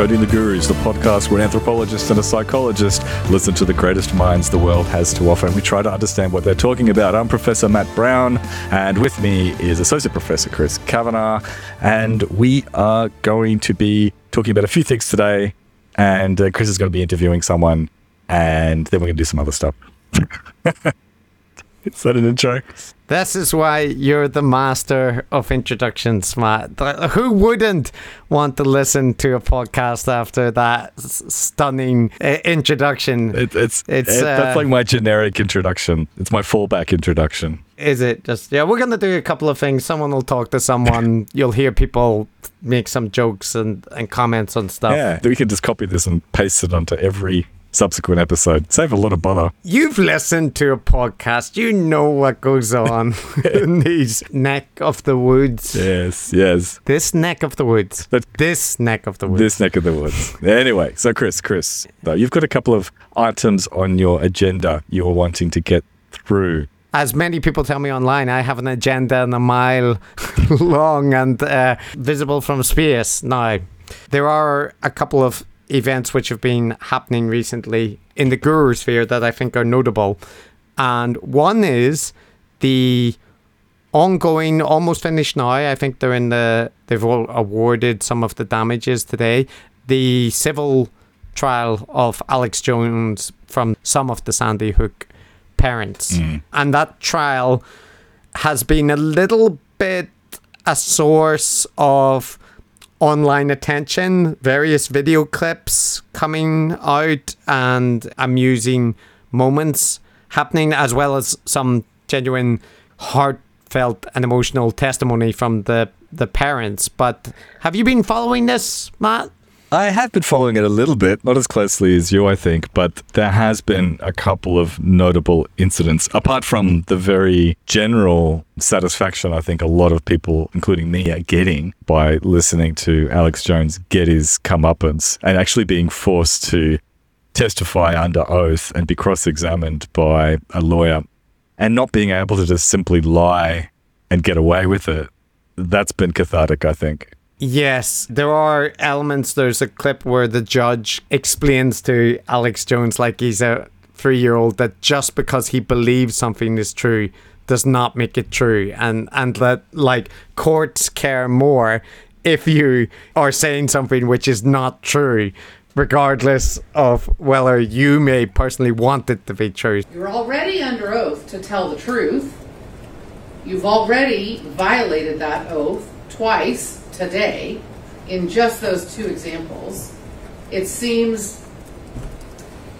Decoding the Gurus, the podcast where an anthropologist and a psychologist listen to the greatest minds the world has to offer and we try to understand what they're talking about. I'm Professor Matt Brown and with me is Associate Professor Chris Kavanagh and we are going to be talking about a few things today and uh, Chris is going to be interviewing someone and then we're going to do some other stuff. is that an intro? This is why you're the master of introductions, Matt. Who wouldn't want to listen to a podcast after that stunning uh, introduction? It, it's it's it, uh, that's like my generic introduction. It's my fallback introduction. Is it just yeah? We're gonna do a couple of things. Someone will talk to someone. You'll hear people make some jokes and and comments on stuff. Yeah, we can just copy this and paste it onto every subsequent episode. Save a lot of bother. You've listened to a podcast. You know what goes on in these neck of the woods. Yes, yes. This neck of the woods. But this neck of the woods. This neck of the woods. anyway, so Chris, Chris, though, you've got a couple of items on your agenda you're wanting to get through. As many people tell me online, I have an agenda and a mile long and uh, visible from space. Now, there are a couple of events which have been happening recently in the guru sphere that I think are notable. And one is the ongoing, almost finished now. I think they're in the, they've all awarded some of the damages today. The civil trial of Alex Jones from some of the Sandy Hook parents. Mm. And that trial has been a little bit a source of online attention, various video clips coming out, and amusing moments happening, as well as some genuine heartfelt and emotional testimony from the the parents. But have you been following this, Matt? I have been following it a little bit, not as closely as you, I think, but there has been a couple of notable incidents. Apart from the very general satisfaction, I think a lot of people, including me, are getting by listening to Alex Jones get his comeuppance and actually being forced to testify under oath and be cross-examined by a lawyer, and not being able to just simply lie and get away with it. That's been cathartic, I think. Yes, there are elements. There's a clip where the judge explains to Alex Jones, like he's a three year old, that just because he believes something is true does not make it true. And, and that, like, courts care more if you are saying something which is not true, regardless of whether you may personally want it to be true. You're already under oath to tell the truth. You've already violated that oath twice today in just those two examples, it seems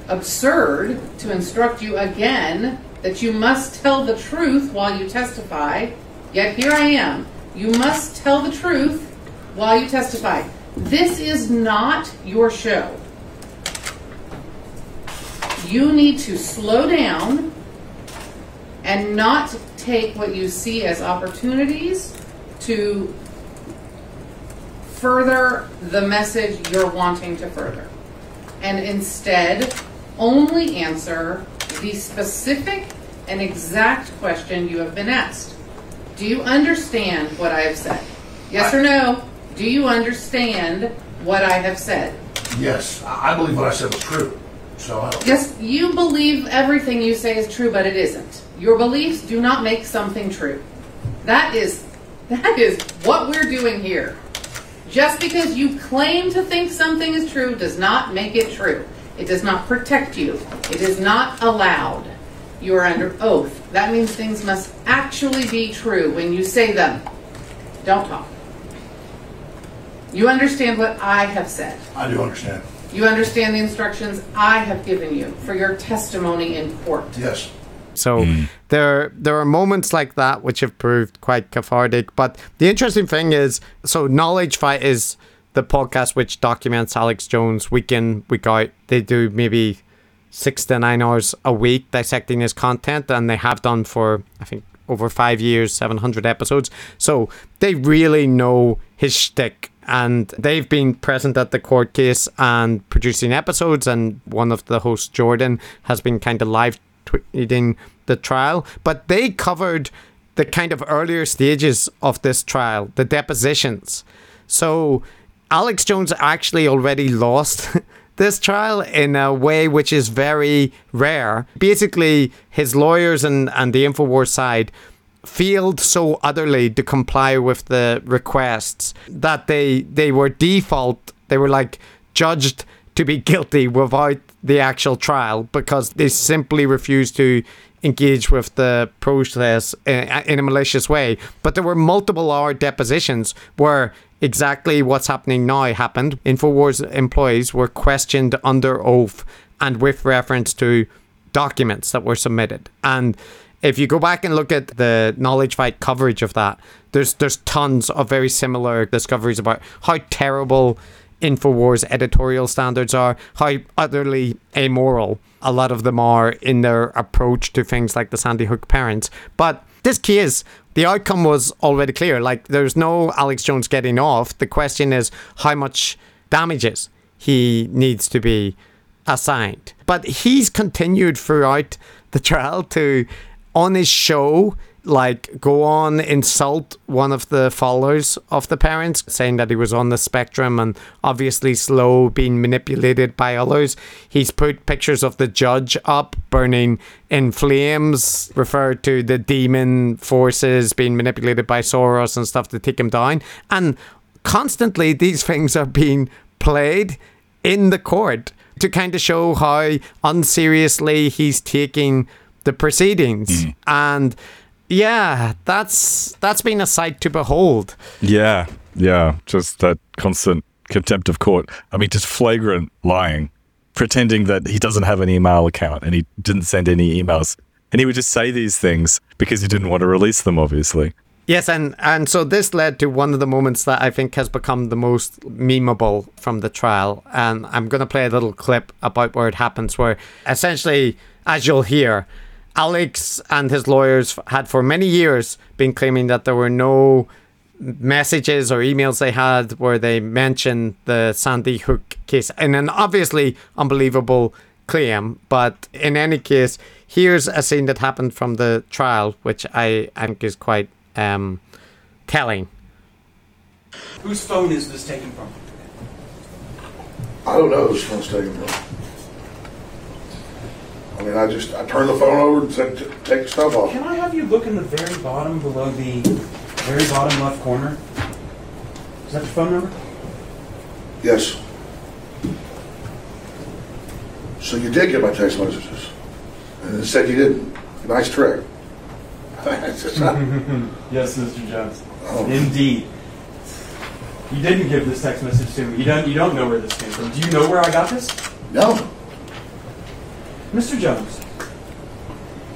absurd to instruct you again that you must tell the truth while you testify. Yet here I am. You must tell the truth while you testify. This is not your show. You need to slow down and not take what you see as opportunities to further the message you're wanting to further. And instead, only answer the specific and exact question you have been asked. Do you understand what I have said? Yes or no? Do you understand what I have said? Yes, I believe what I said was true. So I Yes, you believe everything you say is true, but it isn't. Your beliefs do not make something true. That is that is what we're doing here. Just because you claim to think something is true does not make it true. It does not protect you. It is not allowed. You are under oath. That means things must actually be true when you say them. Don't talk. You understand what I have said. I do understand. You understand the instructions I have given you for your testimony in court. Yes. So mm. there there are moments like that which have proved quite cathartic. But the interesting thing is, so Knowledge Fight is the podcast which documents Alex Jones week in week out. They do maybe six to nine hours a week dissecting his content, and they have done for I think over five years, seven hundred episodes. So they really know his shtick and they've been present at the court case and producing episodes and one of the hosts jordan has been kind of live tweeting the trial, but they covered the kind of earlier stages of this trial, the depositions. So Alex Jones actually already lost this trial in a way which is very rare. Basically, his lawyers and, and the InfoWars side failed so utterly to comply with the requests that they they were default they were like judged to be guilty without the actual trial because they simply refused to engage with the process in, a malicious way. But there were multiple hour depositions where exactly what's happening now happened. Infowars employees were questioned under oath and with reference to documents that were submitted. And if you go back and look at the knowledge fight coverage of that, there's there's tons of very similar discoveries about how terrible Infowars editorial standards are, how utterly amoral a lot of them are in their approach to things like the Sandy Hook parents. But this case, the outcome was already clear. Like there's no Alex Jones getting off. The question is how much damages he needs to be assigned. But he's continued throughout the trial to on his show like go on insult one of the followers of the parents saying that he was on the spectrum and obviously slow being manipulated by others he's put pictures of the judge up burning in flames referred to the demon forces being manipulated by soros and stuff to take him down. And constantly these things are being played in the court to kind of show how unseriously he's taking the proceedings. Mm. and yeah that's that's been a sight to behold Yeah, yeah, just that constant contempt of court. I mean, just flagrant lying, pretending that he doesn't have an email account and he didn't send any emails. And he would just say these things because he didn't want to release them, obviously. yes and and so this led to one of the moments that i think has become the most memeable from the trial and i'm going to play a little clip about where it happens where essentially as you'll hear alex and his lawyers had for many years been claiming that there were no messages or emails they had where they mentioned the Sandy Hook case in an obviously unbelievable claim. But in any case, here's a scene that happened from the trial, which I think is quite um, telling. Whose phone is this taken from? I don't know whose phone's taken from. I mean, I just, I turned the phone over and said, take the stuff off. Can I have you look in the very bottom below the very bottom left corner? Is that your phone number? Yes. So you did get my text messages. And it said you didn't. Nice trick. It's just not- Yes, Mr. Jones. Oh. Indeed. You didn't give this text message to me. You don't. You don't know where this came from. Do you know where I got this, no. Mr. Jones?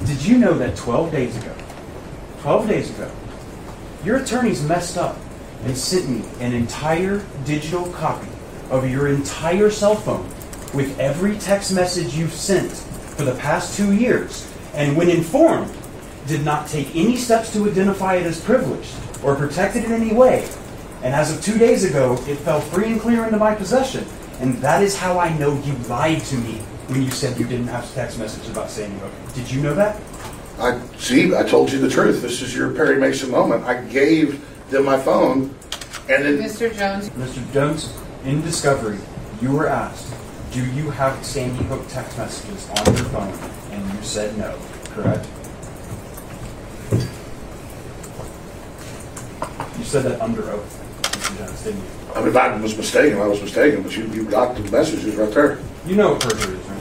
Did you know that 12 days ago, 12 days ago, your attorneys messed up and sent me an entire digital copy of your entire cell phone with every text message you've sent for the past two years, and when informed, did not take any steps to identify it as privileged or protect it in any way. And as of two days ago, it fell free and clear into my possession. And that is how I know you lied to me when you said you didn't have text messages about Sandy Hook. Did you know that? I see. I told you the truth. This is your Perry Mason moment. I gave them my phone, and then Mr. Jones, Mr. Jones, in discovery, you were asked, do you have Sandy Hook text messages on your phone? And you said no, correct? You said that under oath, Mr. Jones, didn't you? I mean, if I was mistaken, I was mistaken. But you, you got the messages right there. You know what perjury is, right?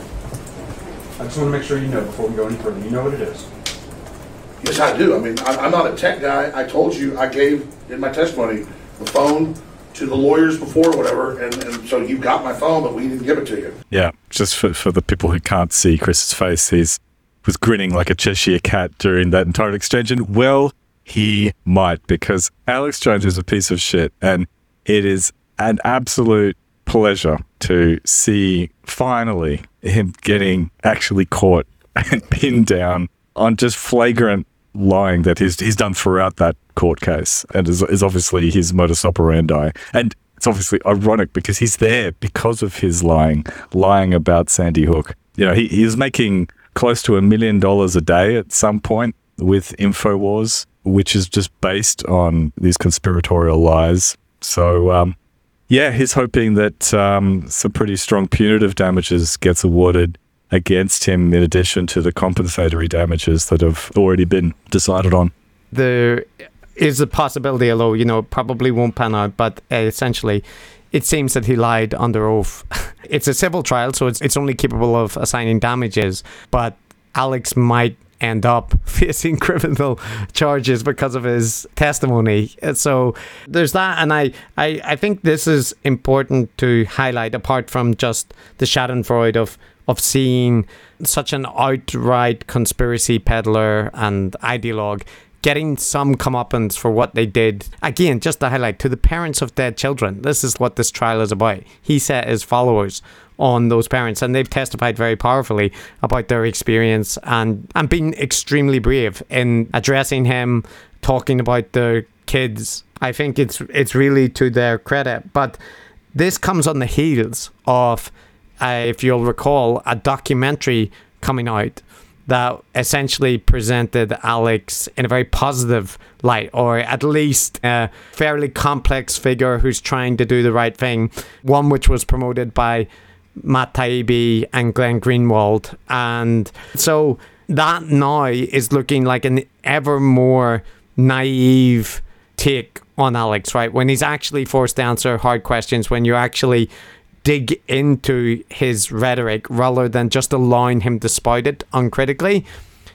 I just want to make sure you know before we go any further. You know what it is. Yes, I do. I mean, I, I'm not a tech guy. I told you I gave in my testimony the phone to the lawyers before, whatever, and, and so you got my phone, but we didn't give it to you. Yeah, just for, for the people who can't see Chris's face, he's was grinning like a Cheshire cat during that entire exchange. And well, he might, because Alex Jones is a piece of shit. And it is an absolute pleasure to see finally him getting actually caught and pinned down on just flagrant lying that he's, he's done throughout that court case and is, is obviously his modus operandi. And it's obviously ironic because he's there because of his lying, lying about Sandy Hook. You know, he, he was making close to a million dollars a day at some point with InfoWars, which is just based on these conspiratorial lies. So, um, Yeah, he's hoping that um, some pretty strong punitive damages gets awarded against him in addition to the compensatory damages that have already been decided on. There is a possibility, although, you know, probably won't pan out, but uh, essentially, it seems that he lied under oath. it's a civil trial, so it's, it's only capable of assigning damages, but Alex might end up facing criminal charges because of his testimony. Uh, so there's that, and I, I, I think this is important to highlight apart from just the Schadenfreude of of seeing such an outright conspiracy peddler and ideologue getting some comeuppance for what they did. Again, just to highlight to the parents of dead children, this is what this trial is about. He set his followers on those parents, and they've testified very powerfully about their experience and, and being extremely brave in addressing him, talking about their kids. I think it's it's really to their credit. But this comes on the heels of, uh, if you'll recall, a documentary coming out that essentially presented Alex in a very positive light, or at least a fairly complex figure who's trying to do the right thing. One which was promoted by Matt Taibbi and Glenn Greenwald. And so that now is looking like an ever more naive take on Alex, right? When he's actually forced to answer hard questions, when you actually dig into his rhetoric rather than just allowing him to spout it uncritically,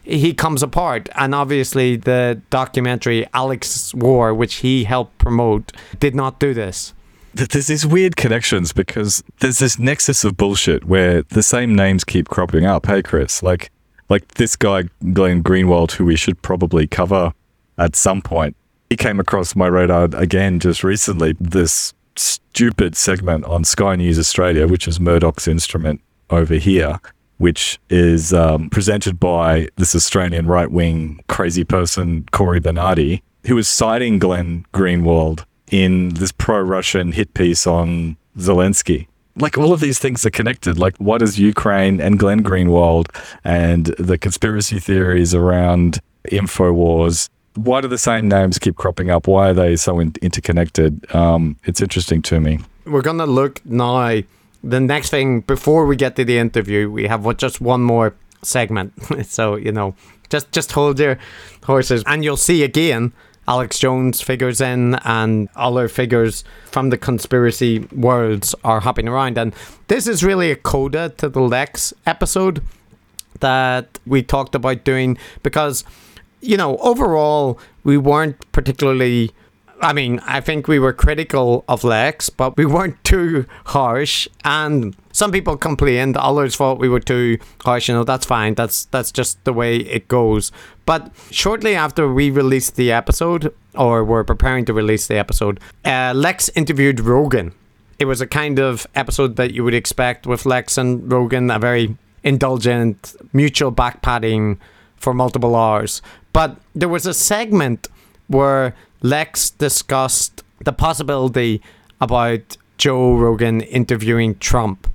he comes apart. And obviously, the documentary Alex War, which he helped promote, did not do this. There's these weird connections because there's this nexus of bullshit where the same names keep cropping up. Hey, Chris, like, like this guy Glenn Greenwald, who we should probably cover at some point. He came across my radar again just recently. This stupid segment on Sky News Australia, which is Murdoch's instrument over here, which is um, presented by this Australian right wing crazy person, Cory Bernardi, who was citing Glenn Greenwald in this pro Russian hit piece on Zelensky. Like all of these things are connected. Like, what is Ukraine and Glenn Greenwald and the conspiracy theories around InfoWars why do the same names keep cropping up? Why are they so in- interconnected? Um, it's interesting to me. We're gonna look now. The next thing before we get to the interview, we have what, just one more segment. so you know, just just hold your horses, and you'll see again. Alex Jones figures in, and other figures from the conspiracy worlds are hopping around. And this is really a coda to the Lex episode that we talked about doing because you know, overall, we weren't particularly. I mean, I think we were critical of Lex, but we weren't too harsh. And some people complained, others thought we were too harsh. You know, that's fine. That's that's just the way it goes. But shortly after we released the episode, or were preparing to release the episode, uh, Lex interviewed Rogan. It was a kind of episode that you would expect with Lex and Rogan, a very indulgent, mutual backpatting for multiple hours. But there was a segment where Lex discussed the possibility about Joe Rogan interviewing Trump.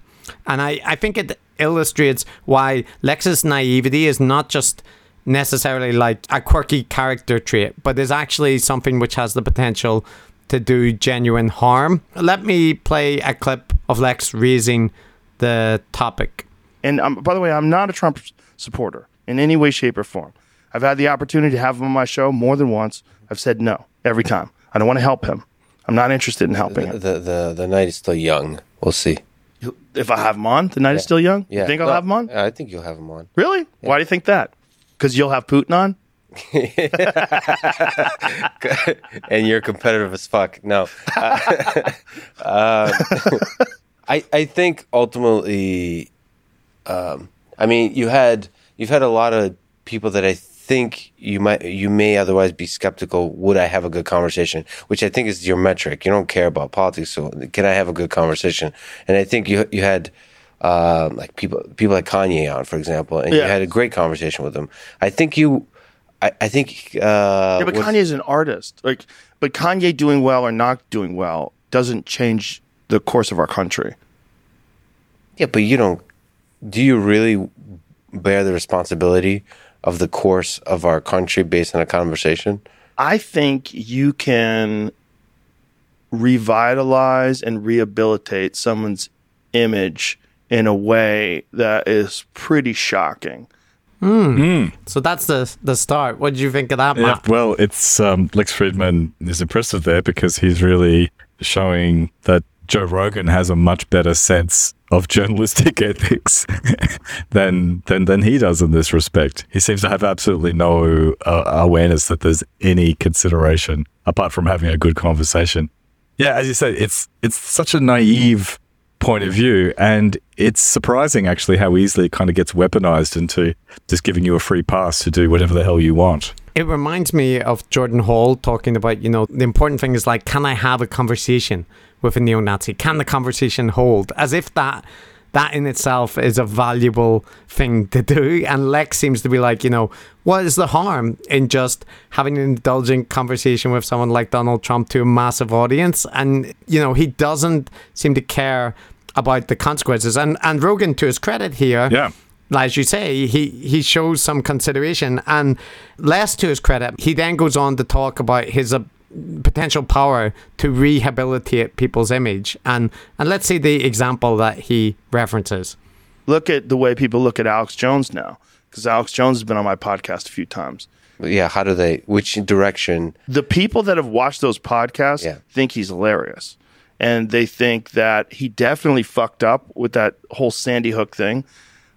And I, I think it illustrates why Lex's naivety is not just necessarily like a quirky character trait, but is actually something which has the potential to do genuine harm. Let me play a clip of Lex raising the topic. And um, by the way, I'm not a Trump supporter in any way, shape, or form. I've had the opportunity to have him on my show more than once. I've said no every time. I don't want to help him. I'm not interested in helping the, him. The, the the night is still young. We'll see. If I have him on, the night is still young. Yeah, You think I'll No, have him on? I think you'll have him on. Really? Why do you think that? Because you'll have Putin on. and you're competitive as fuck. No, uh, um, I I think ultimately, um, I mean, you had you've had a lot of people that I think you might you may otherwise be skeptical. Would I have a good conversation? Which I think is your metric. You don't care about politics, so can I have a good conversation? And I think you you had. Uh, like people, people like Kanye on, for example, and you had a great conversation with him. I think you, I, I think, uh, Yeah, but Kanye is an artist. Like, but Kanye doing well or not doing well doesn't change the course of our country. Yeah, but you don't. Do you really bear the responsibility of the course of our country based on a conversation? I think you can revitalize and rehabilitate someone's image in a way that is pretty shocking. So that's the the start. What do you think of that, Yeah, well, it's um, Lex Fridman is impressive there because he's really showing that Joe Rogan has a much better sense of journalistic ethics than than than he does in this respect. He seems to have absolutely no uh, awareness that there's any consideration apart from having a good conversation. Yeah, as you say, it's it's such a naive point of view, and it's surprising actually how easily it kind of gets weaponized into just giving you a free pass to do whatever the hell you want. It reminds me of Jordan Hall talking about, you know, the important thing is like, can I have a conversation with a neo-Nazi? Can the conversation hold? As if that that in itself is a valuable thing to do. And Lex seems to be like, you know, what is the harm in just having an indulgent conversation with someone like Donald Trump to a massive audience? And, you know, he doesn't seem to care about the consequences. And and Rogan, to his credit here, Yeah. as you say, he, he shows some consideration. And less to his credit, he then goes on to talk about his potential power to rehabilitate people's image. And, and let's see the example that he references. Look at the way people look at Alex Jones now, because Alex Jones has been on my podcast a few times. Yeah, how do they? Which direction? the people that have watched those podcasts Yeah. think he's hilarious and they think that he definitely fucked up with that whole sandy hook thing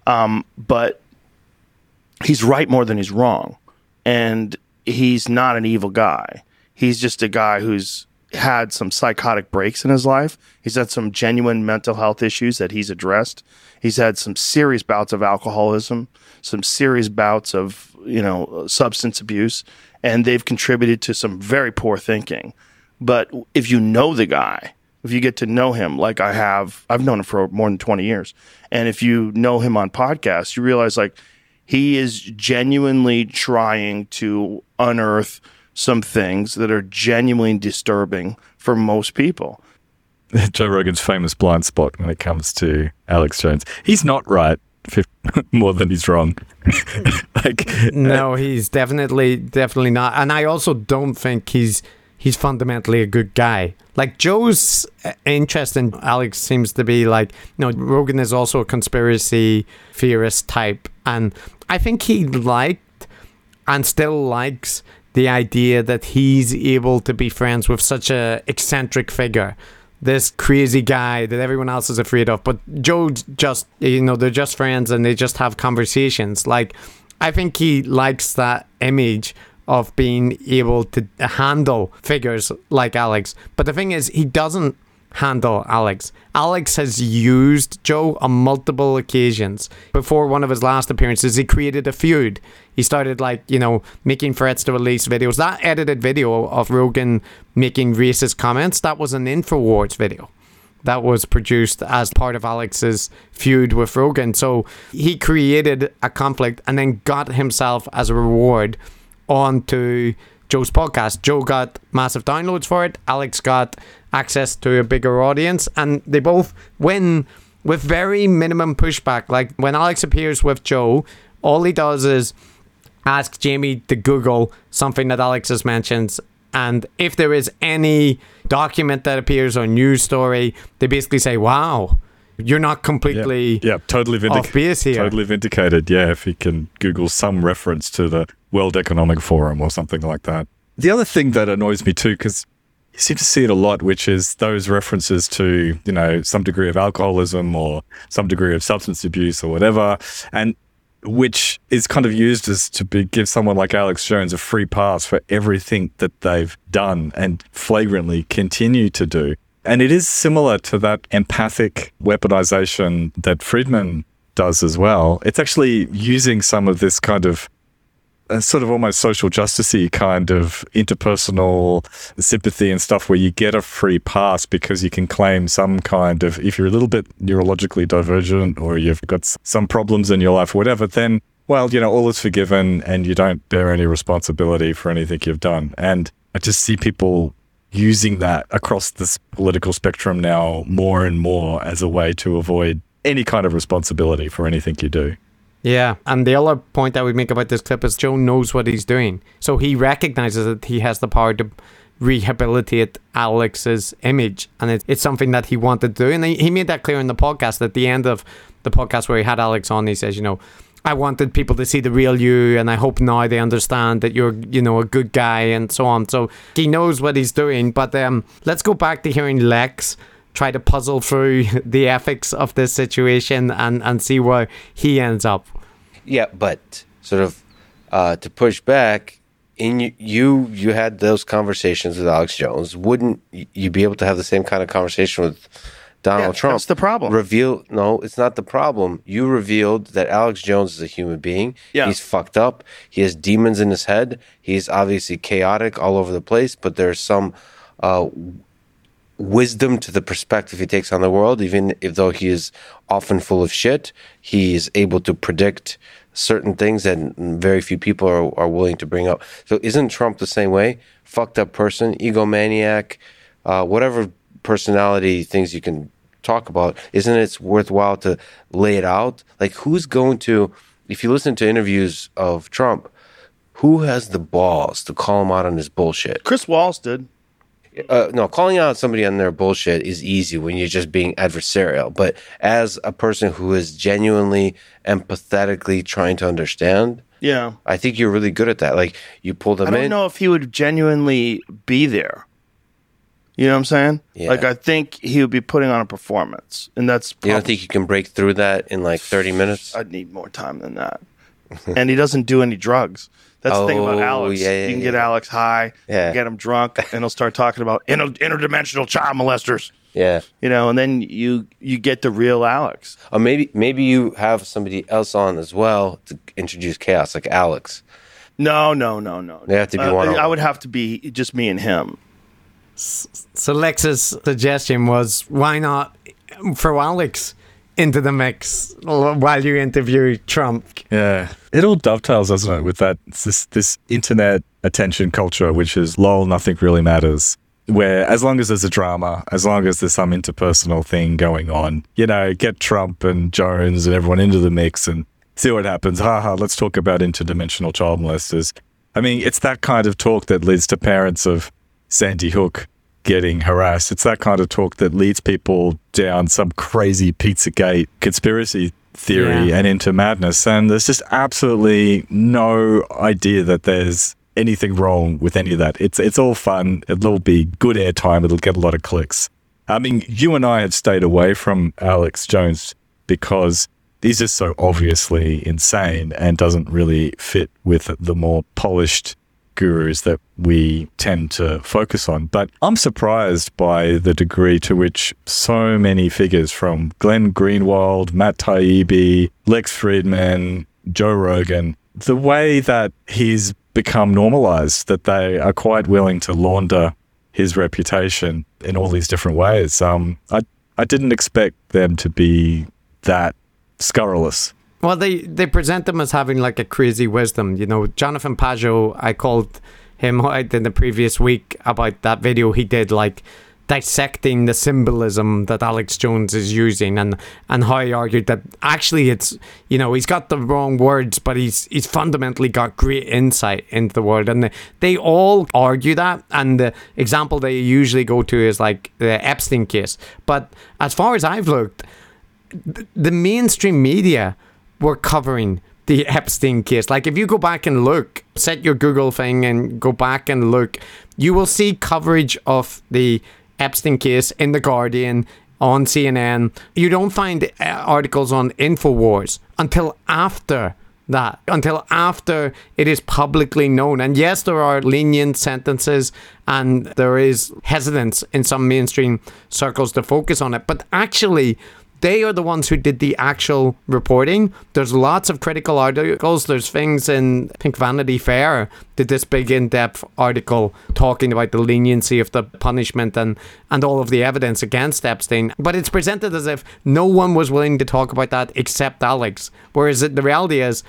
um, but he's right more than he's wrong and he's not an evil guy he's just a guy who's had some psychotic breaks in his life he's had some genuine mental health issues that he's addressed he's had some serious bouts of alcoholism some serious bouts of you know substance abuse and they've contributed to some very poor thinking but if you know the guy if you get to know him like I have, I've known him for more than 20 years. And if you know him on podcasts, you realize like he is genuinely trying to unearth some things that are genuinely disturbing for most people. Joe Rogan's famous blind spot when it comes to Alex Jones. He's not right more than he's wrong. like, No, he's definitely definitely not. And I also don't think he's he's fundamentally a good guy. Like Joe's uh, interest in Alex seems to be like, you know, Rogan is also a conspiracy theorist type, and I think he liked and still likes the idea that he's able to be friends with such a eccentric figure this crazy guy that everyone else is afraid of. But joe just you know they're just friends and they just have conversations. Like i think he likes that image of being able to handle figures like alex. But the thing is he doesn't handle Alex. Alex has used Joe on multiple occasions. Before one of his last appearances, he created a feud. He started like, you know, making threats to release videos. That edited video of Rogan making racist comments, that was an InfoWars video. That was produced as part of Alex's feud with Rogan. So he created a conflict and then got himself as a reward onto Joe's podcast. Joe got massive downloads for it. Alex got access to a bigger audience, and they both win with very minimum pushback. Like when Alex appears with Joe, all he does is ask Jamie to Google something that Alex has mentioned. And if there is any document that appears or news story, they basically say, wow, you're not completely yeah, totally off vindicated. base here. Totally vindicated. Yeah, if he can Google some reference to the World Economic Forum or something like that. The other thing that annoys me too, because you seem to see it a lot, which is those references to, you know, some degree of alcoholism or some degree of substance abuse or whatever, and which is kind of used as to be, give someone like Alex Jones a free pass for everything that they've done and flagrantly continue to do. And it is similar to that empathic weaponization that Fridman does as well. It's actually using some of this kind of a sort of almost social justicey kind of interpersonal sympathy and stuff where you get a free pass because you can claim some kind of if you're a little bit neurologically divergent or you've got some problems in your life whatever then well you know all is forgiven and you don't bear any responsibility for anything you've done. And i just see people using that across this political spectrum now more and more as a way to avoid any kind of responsibility for anything you do Yeah, and the other point I would make about this clip is Joe knows what he's doing, so he recognizes that he has the power to rehabilitate Alex's image, and it, it's something that he wanted to do. And he, he made that clear in the podcast at the end of the podcast where he had Alex on. He says, you know. I wanted people to see the real you, and I hope now they understand that you're, you know, a good guy and so on. So he knows what he's doing. But um, let's go back to hearing Lex try to puzzle through the ethics of this situation and, and see where he ends up. Yeah, but sort of uh, to push back, in you, you you had those conversations with Alex Jones. Wouldn't you be able to have the same kind of conversation with Donald Yeah, Trump? that's the problem. Reveal no, it's not the problem. You revealed that Alex Jones is a human being. Yeah. he's fucked up. He has demons in his head. He's obviously chaotic all over the place. But there's some uh, wisdom to the perspective he takes on the world, even if though he is often full of shit, he is able to predict certain things that very few people are, are willing to bring up. So isn't Trump the same way? Fucked up person, egomaniac, uh, whatever personality things you can talk about, isn't it worthwhile to lay it out? Like who's going to if you listen to interviews of Trump, who has the balls to call him out on his bullshit? Chris Wallace did. Uh, no, calling out somebody on their bullshit is easy when you're just being adversarial. But as a person who is genuinely empathetically trying to understand, Yeah. I think you're really good at that. Like you pull them I don't in. know if he would genuinely be there. You know what I'm saying? Yeah. Like I think he would be putting on a performance, and that's. You don't think you can break through that in like 30 minutes? I'd need more time than that. and he doesn't do any drugs. That's the thing about Oh, Alex. yeah, yeah, you can get yeah. Alex high, Yeah. get him drunk, and he'll start talking about inter- interdimensional child molesters. Yeah. You know, and then you you get the real Alex. Or maybe maybe you have somebody else on as well to introduce chaos, like Alex. No, no, no, no. They have to be Uh, one-on-one. I would have to be just me and him. So Lex's suggestion was, why not for Alex into the mix while you interview Trump? Yeah. It all dovetails, doesn't it, with that this this internet attention culture, which is lol, nothing really matters. Where as long as there's a drama, as long as there's some interpersonal thing going on, you know, get Trump and Jones and everyone into the mix and see what happens. Haha, let's talk about interdimensional child molesters. I mean, it's that kind of talk that leads to parents of Sandy Hook getting harassed. It's that kind of talk that leads people down some crazy Pizzagate conspiracy theory Yeah. and into madness. And there's just absolutely no idea that there's anything wrong with any of that. It's it's all fun. It'll be good airtime. It'll get a lot of clicks. I mean, you and I had stayed away from Alex Jones because he's just so obviously insane and doesn't really fit with the more polished gurus that we tend to focus on. But I'm surprised by the degree to which so many figures from Glenn Greenwald, Matt Taibbi, Lex Fridman, Joe Rogan, the way that he's become normalized, that they are quite willing to launder his reputation in all these different ways. Um, I I didn't expect them to be that scurrilous. Well, they, they present them as having like a crazy wisdom. You know, Jonathan Pageau, I called him out in the previous week about that video he did, like dissecting the symbolism that Alex Jones is using and, and how he argued that actually it's, you know, he's got the wrong words, but he's, he's fundamentally got great insight into the world. And they, they all argue that. And the example they usually go to is like the Epstein case. But as far as I've looked, the mainstream media were covering the Epstein case. Like, if you go back and look, set your Google thing and go back and look, you will see coverage of the Epstein case in The Guardian, on CNN. You don't find uh, articles on InfoWars until after that, until after it is publicly known. And yes, there are lenient sentences and there is hesitance in some mainstream circles to focus on it. But actually, they are the ones who did the actual reporting. There's lots of critical articles. There's things in, I think, Vanity Fair did this big in depth article talking about the leniency of the punishment and, and all of the evidence against Epstein. But it's presented as if no one was willing to talk about that except Alex. Whereas the reality is,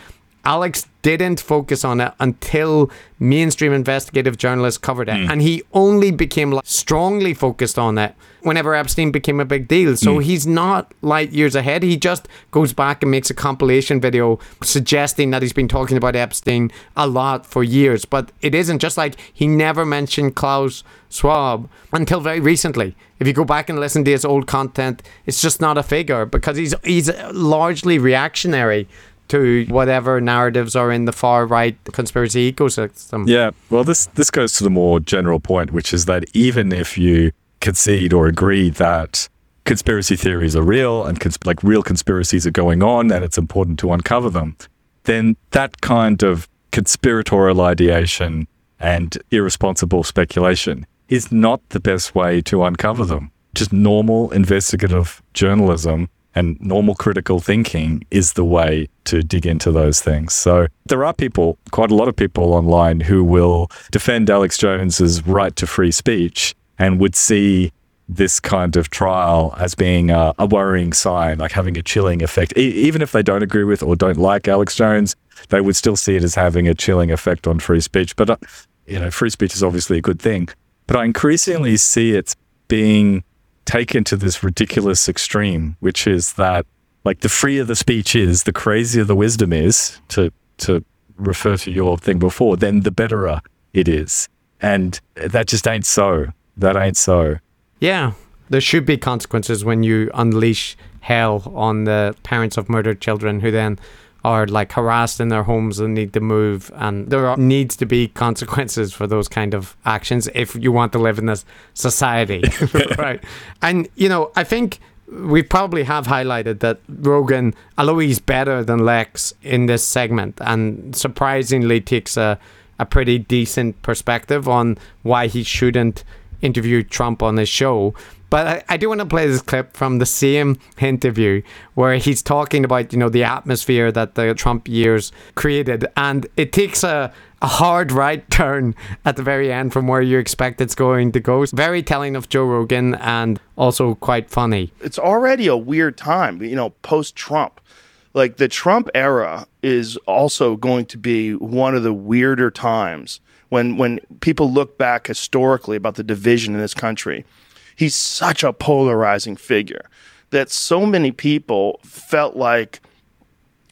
Alex didn't focus on it until mainstream investigative journalists covered it. Hmm. And he only became like, strongly focused on it whenever Epstein became a big deal. So hmm. he's not light years ahead. He just goes back and makes a compilation video suggesting that he's been talking about Epstein a lot for years. But it isn't just like he never mentioned Klaus Schwab until very recently. If you go back and listen to his old content, it's just not a figure because he's he's largely reactionary to whatever narratives are in the far right conspiracy ecosystem. Yeah, well, this this goes to the more general point, which is that even if you concede or agree that conspiracy theories are real and like real conspiracies are going on, and it's important to uncover them, then that kind of conspiratorial ideation and irresponsible speculation is not the best way to uncover them. Just normal investigative journalism and normal critical thinking is the way to dig into those things. So there are people, quite a lot of people online, who will defend Alex Jones's right to free speech and would see this kind of trial as being a, a worrying sign, like having a chilling effect. E- even if they don't agree with or don't like Alex Jones, they would still see it as having a chilling effect on free speech. But, uh, you know, free speech is obviously a good thing. But I increasingly see it being taken to this ridiculous extreme, which is that like the freer the speech is, the crazier the wisdom is, to to refer to your thing before, then the betterer it is. And that just ain't so. That ain't so. Yeah, there should be consequences when you unleash hell on the parents of murdered children who then are like harassed in their homes and need to move and there are, needs to be consequences for those kind of actions if you want to live in this society right and you know i think we probably have highlighted that rogan although he's better than lex in this segment and surprisingly takes a, a pretty decent perspective on why he shouldn't interview Trump on his show. But I, I do want to play this clip from the same interview where he's talking about, you know, the atmosphere that the Trump years created. And it takes a, a hard right turn at the very end from where you expect it's going to go. Very telling of Joe Rogan and also quite funny. it's already a weird time, you know, post Trump. Like the Trump era is also going to be one of the weirder times when when people look back historically about the division in this country. He's such a polarizing figure that so many people felt like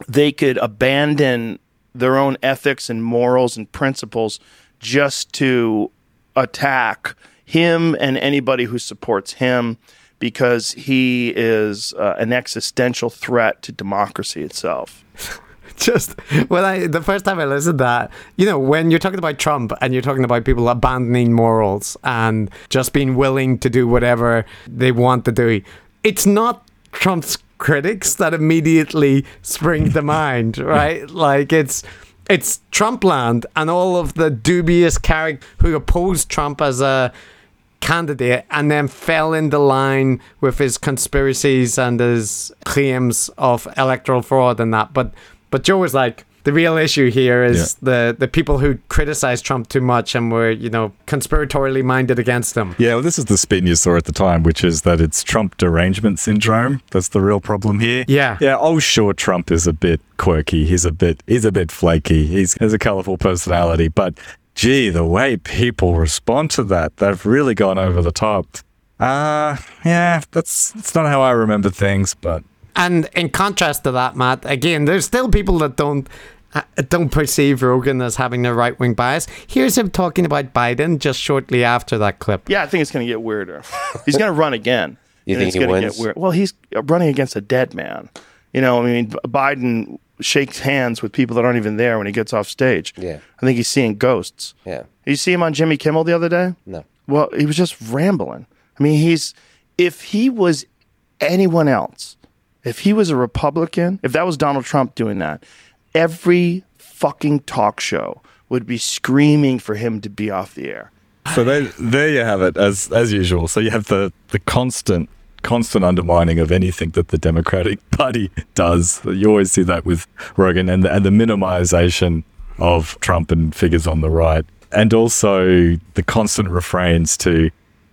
they could abandon their own ethics and morals and principles just to attack him and anybody who supports him because he is uh, an existential threat to democracy itself. just when I the first time I listened to that, you know, when you're talking about Trump and you're talking about people abandoning morals and just being willing to do whatever they want to do, it's not Trump's critics that immediately spring to mind, right? Like it's it's Trumpland and all of the dubious characters who opposed Trump as a candidate and then fell into line with his conspiracies and his claims of electoral fraud and that. But but Joe was like, the real issue here is the, the people who criticize Trump too much and were, you know, conspiratorially minded against him. Yeah, well, this is the spin you saw at the time, which is that it's Trump derangement syndrome. That's the real problem here. Yeah. Yeah. Oh, sure, Trump is a bit quirky. He's a bit. He's a bit flaky. He's has a colorful personality, but gee, the way people respond to that, they've really gone over the top. Uh yeah, that's that's not how I remember things, but And in contrast to that, Matt, again, there's still people that don't uh, don't perceive Rogan as having a right wing bias. Here's him talking about Biden just shortly after that clip. Yeah, I think it's going to get weirder. He's going to run again. You and think it's he gonna wins? Get weird. Well, he's running against a dead man. You know, I mean, Biden shakes hands with people that aren't even there when he gets off stage. Yeah. I think he's seeing ghosts. Yeah. Did you see him on Jimmy Kimmel the other day? No. Well, he was just rambling. I mean, he's if he was anyone else, if he was a Republican, if that was Donald Trump doing that, every fucking talk show would be screaming for him to be off the air. So there, there you have it, as as usual. So you have the the constant constant undermining of anything that the Democratic Party does. You always see that with Rogan, and the, and the minimization of Trump and figures on the right, and also the constant refrains to,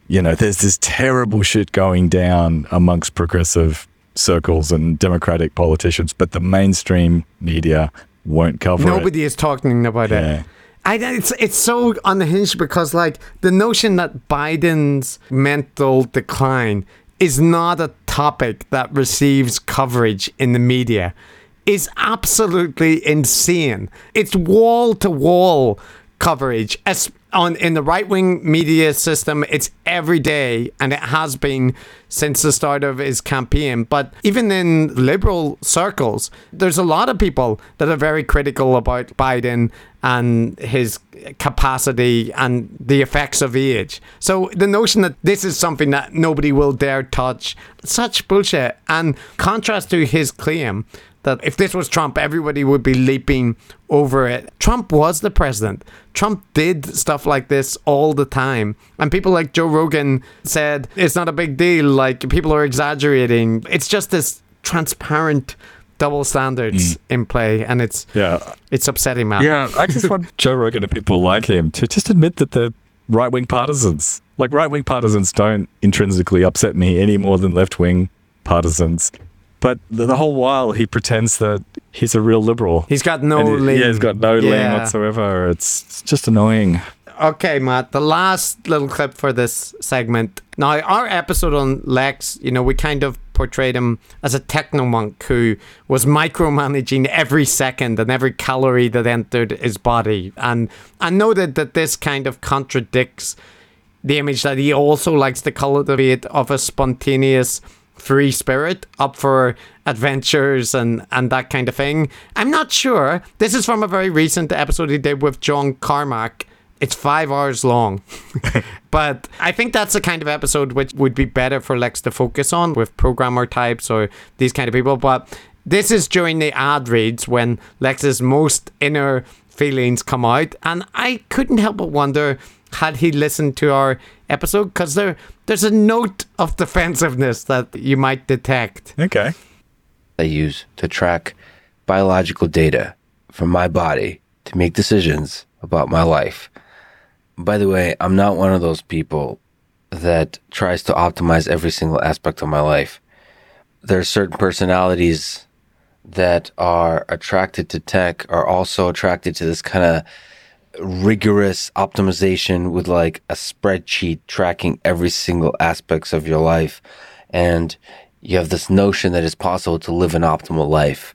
you know, there's this terrible shit going down amongst progressive circles and Democratic politicians, but the mainstream media won't cover it. Nobody is talking about Yeah. it. I, it's it's so unhinged because like the notion that Biden's mental decline is not a topic that receives coverage in the media is absolutely insane. It's wall to wall coverage. As on in the right wing media system it's every day and it has been since the start of his campaign. But even in liberal circles there's a lot of people that are very critical about Biden and his capacity and the effects of age. So the notion that this is something that nobody will dare touch such bullshit. And contrast to his claim that if this was Trump, everybody would be leaping over it. Trump was the president. Trump did stuff like this all the time. And people like Joe Rogan said it's not a big deal. Like people are exaggerating. It's just this transparent double standards mm. in play. And it's Yeah. it's upsetting, man. Yeah, I just want Joe Rogan and people like him to just admit that they're right wing partisans. Like, right wing partisans don't intrinsically upset me any more than left wing partisans. But the, the whole while, he pretends that he's a real liberal. He's got no he- lean. Yeah, he's got no lean whatsoever. It's, it's just annoying. Okay, Matt, the last little clip for this segment. Now, our episode on Lex, you know, we kind of portrayed him as a techno monk who was micromanaging every second and every calorie that entered his body. And I noted that this kind of contradicts the image that he also likes to cultivate of a spontaneous free spirit up for adventures and and that kind of thing. I'm not sure. This is from a very recent episode he did with john carmack. It's five hours long. But i think that's the kind of episode which would be better for lex to focus on with programmer types or these kind of people. But this is during the ad reads when lex's most inner feelings come out. And i couldn't help but wonder had he listened to our episode because there there's a note of defensiveness that you might detect Okay. I use to track biological data from my body to make decisions about my life. By the way, I'm not one of those people that tries to optimize every single aspect of my life. There are certain personalities that are attracted to tech are also attracted to this kind of rigorous optimization with like a spreadsheet tracking every single aspects of your life. And you have this notion that it's possible to live an optimal life.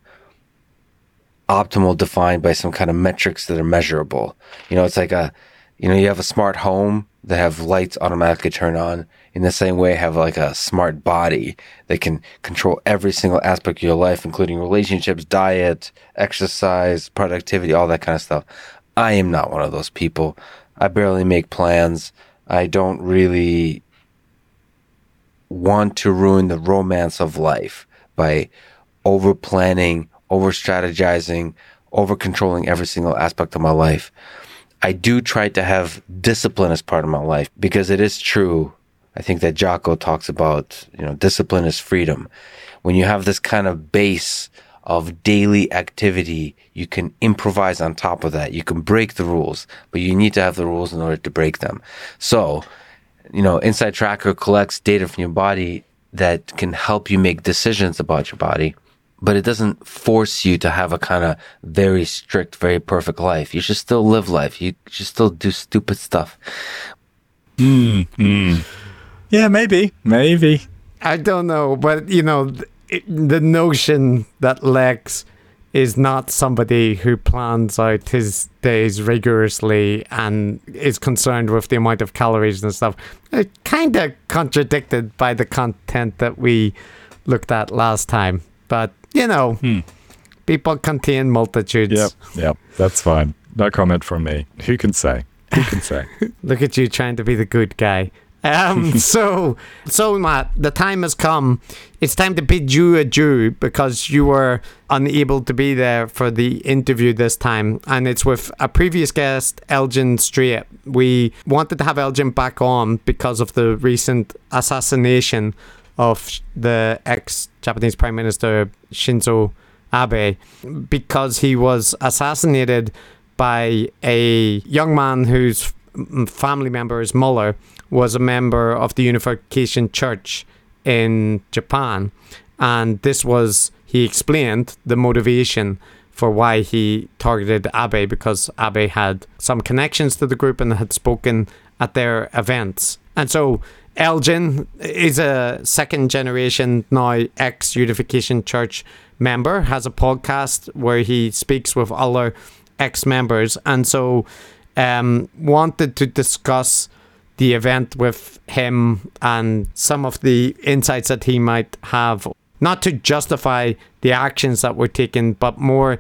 Optimal defined by some kind of metrics that are measurable. You know it's like a you know you have a smart home that have lights automatically turn on. In the same way have like a smart body that can control every single aspect of your life including relationships diet exercise productivity all that kind of stuff i am not one of those people i barely make plans i don't really want to ruin the romance of life by over planning, over strategizing, over controlling every single aspect of my life. I do try to have discipline as part of my life because it is true. I think that Jocko talks about, you know, discipline is freedom. When you have this kind of base of daily activity, you can improvise on top of that. You can break the rules, but you need to have the rules in order to break them. So, you know, Inside Tracker collects data from your body that can help you make decisions about your body, but it doesn't force you to have a kind of very strict, very perfect life. You should still live life. You should still do stupid stuff. Hmm, hmm. Yeah, maybe. Maybe. I don't know, but you know, th- it, the notion that Lex is not somebody who plans out his days rigorously and is concerned with the amount of calories and stuff, uh, it kind of contradicted by the content that we looked at last time. But you know, hmm. people contain multitudes. Yep. Yep. That's fine. No comment from me. Who can say? Who can say? Look at you trying to be the good guy. Um, so, so Matt, the time has come. It's time to bid you adieu because you were unable to be there for the interview this time, and it's with a previous guest, Elgin Strait. We wanted to have Elgin back on because of the recent assassination of the ex-Japanese Prime Minister Shinzo Abe, because he was assassinated by a young man whose family member, his Muller, was a member of the Unification Church in Japan. And this was, he explained, the motivation for why he targeted Abe because Abe had some connections to the group and had spoken at their events. And so Elgin is a second generation now ex Unification Church member, has a podcast where he speaks with other ex members, and so um, wanted to discuss the event with him and some of the insights that he might have, not to justify the actions that were taken, but more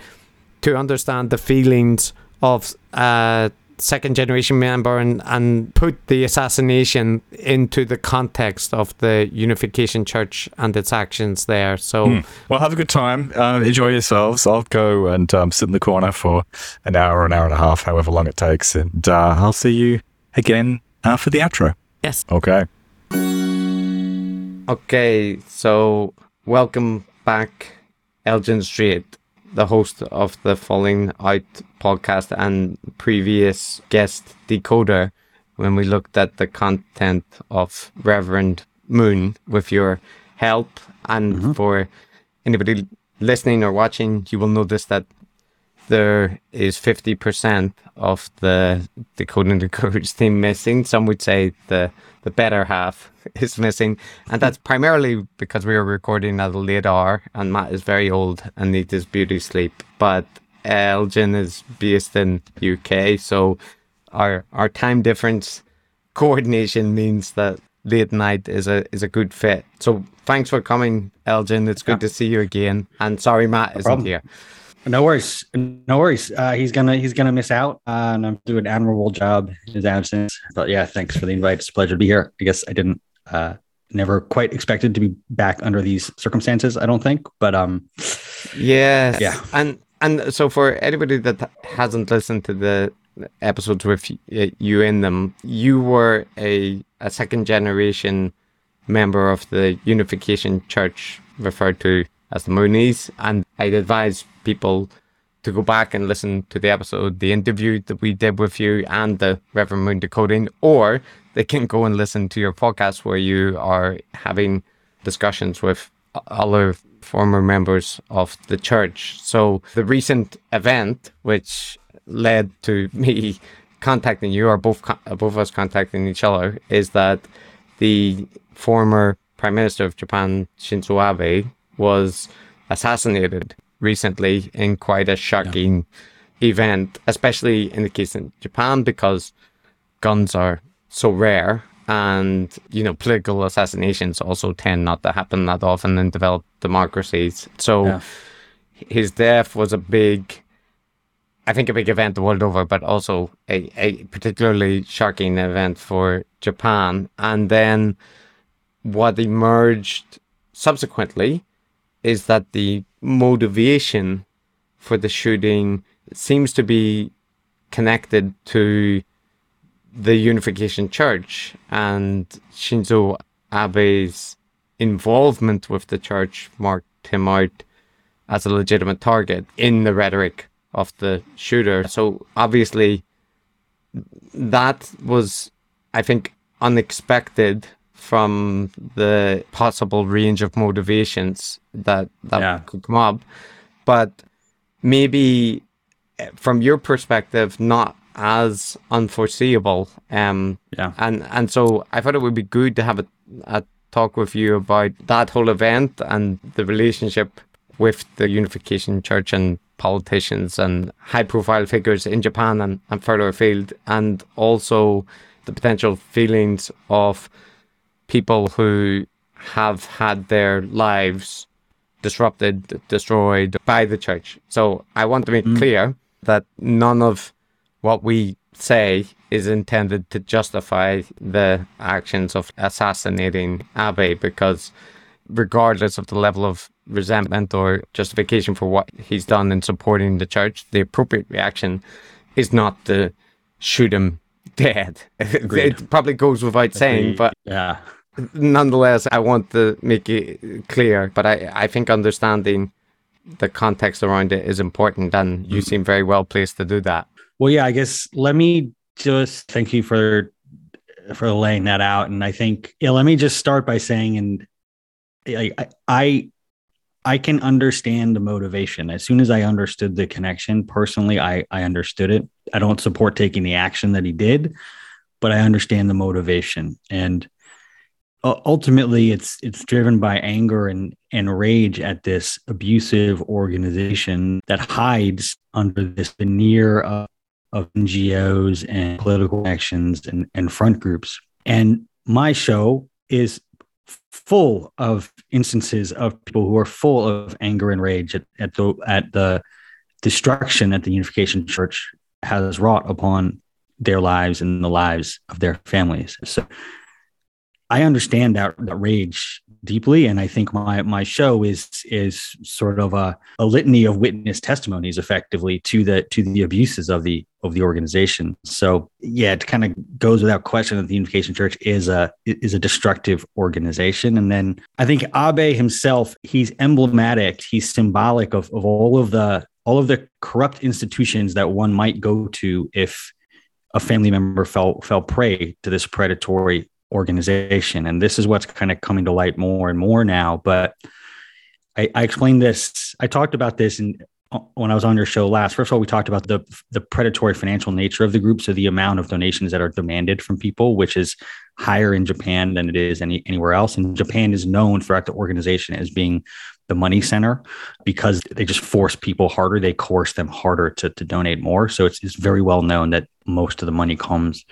to understand the feelings of a second generation member and, and put the assassination into the context of the Unification Church and its actions there. So, Well, have a good time. Uh, enjoy yourselves. I'll go and um, sit in the corner for an hour, an hour and a half, however long it takes. And uh, I'll see you again uh, for the outro. yes. Okay. Okay, so welcome back, Elgin Strait, the host of the Falling Out podcast and previous guest decoder. When we looked at the content of Reverend Moon with your help, and mm-hmm. for anybody listening or watching, you will notice that there is 50% of the Decoding the Gurus team missing. Some would say the the better half is missing. And that's primarily because we are recording at a late hour and Matt is very old and needs his beauty sleep. But Elgin is based in UK, so our our time difference coordination means that late night is a is a good fit. So thanks for coming, Elgin. It's good to see you again. And sorry Matt isn't problem. here. No worries, no worries. Uh, he's gonna he's gonna miss out, uh, and I'm doing an admirable job in his absence. But yeah, thanks for the invite. It's a pleasure to be here. I guess I didn't uh, never quite expected to be back under these circumstances. I don't think, but um, Yes. Yeah. And and so for anybody that hasn't listened to the episodes with you in them, you were a a second generation member of the Unification Church, referred to as the Moonies, and I'd advise people to go back and listen to the episode, the interview that we did with you, and the Reverend Moon decoding, or they can go and listen to your podcast where you are having discussions with other former members of the church. So the recent event, which led to me contacting you, or both both of us contacting each other, is that the former Prime Minister of Japan, Shinzo Abe, was assassinated recently in quite a shocking event, especially in the case in Japan because guns are so rare and you know political assassinations also tend not to happen that often in developed democracies so Yeah. his death was a big i think a big event the world over but also a, a particularly shocking event for japan and then what emerged subsequently is that the motivation for the shooting seems to be connected to the Unification Church and Shinzo Abe's involvement with the church marked him out as a legitimate target in the rhetoric of the shooter. So obviously, that was, I think, unexpected from the possible range of motivations that that Yeah. could come up, but maybe eh, from your perspective, not as unforeseeable. Um, Yeah. and and so I thought it would be good to have a, a talk with you about that whole event and the relationship with the Unification Church and politicians and high profile figures in Japan and, and further afield, and also the potential feelings of people who have had their lives disrupted, destroyed by the church. So I want to make mm. clear that none of what we say is intended to justify the actions of assassinating Abe because regardless of the level of resentment or justification for what he's done in supporting the church, the appropriate reaction is not to shoot him dead. it probably goes without saying, but yeah, nonetheless, I want to make it clear. But I, I think understanding the context around it is important, and you seem very well placed to do that. Well, yeah, I guess let me just thank you for for laying that out, and I think yeah, let me just start by saying, and I I I can understand the motivation. As soon as I understood the connection, personally, I, I understood it. I don't support taking the action that he did, but I understand the motivation. And ultimately, it's it's driven by anger and and rage at this abusive organization that hides under this veneer of, of NGOs and political actions and, and front groups. And my show is full of instances of people who are full of anger and rage at, at the at the destruction that the Unification Church has wrought upon their lives and the lives of their families. So I understand that, that rage deeply, and I think my my show is is sort of a, a litany of witness testimonies, effectively to the to the abuses of the of the organization. So yeah, it kind of goes without question that the Unification Church is a is a destructive organization. And then I think Abe himself, he's emblematic, he's symbolic of of all of the all of the corrupt institutions that one might go to if a family member fell fell prey to this predatory organization. And this is what's kind of coming to light more and more now. But I, I explained this, I talked about this in, uh, when I was on your show last. First of all, we talked about the the predatory financial nature of the group, so the amount of donations that are demanded from people, which is higher in Japan than it is any anywhere else. And Japan is known throughout the organization as being the money center because they just force people harder. They coerce them harder to, to donate more. So it's, it's very well known that most of the money comes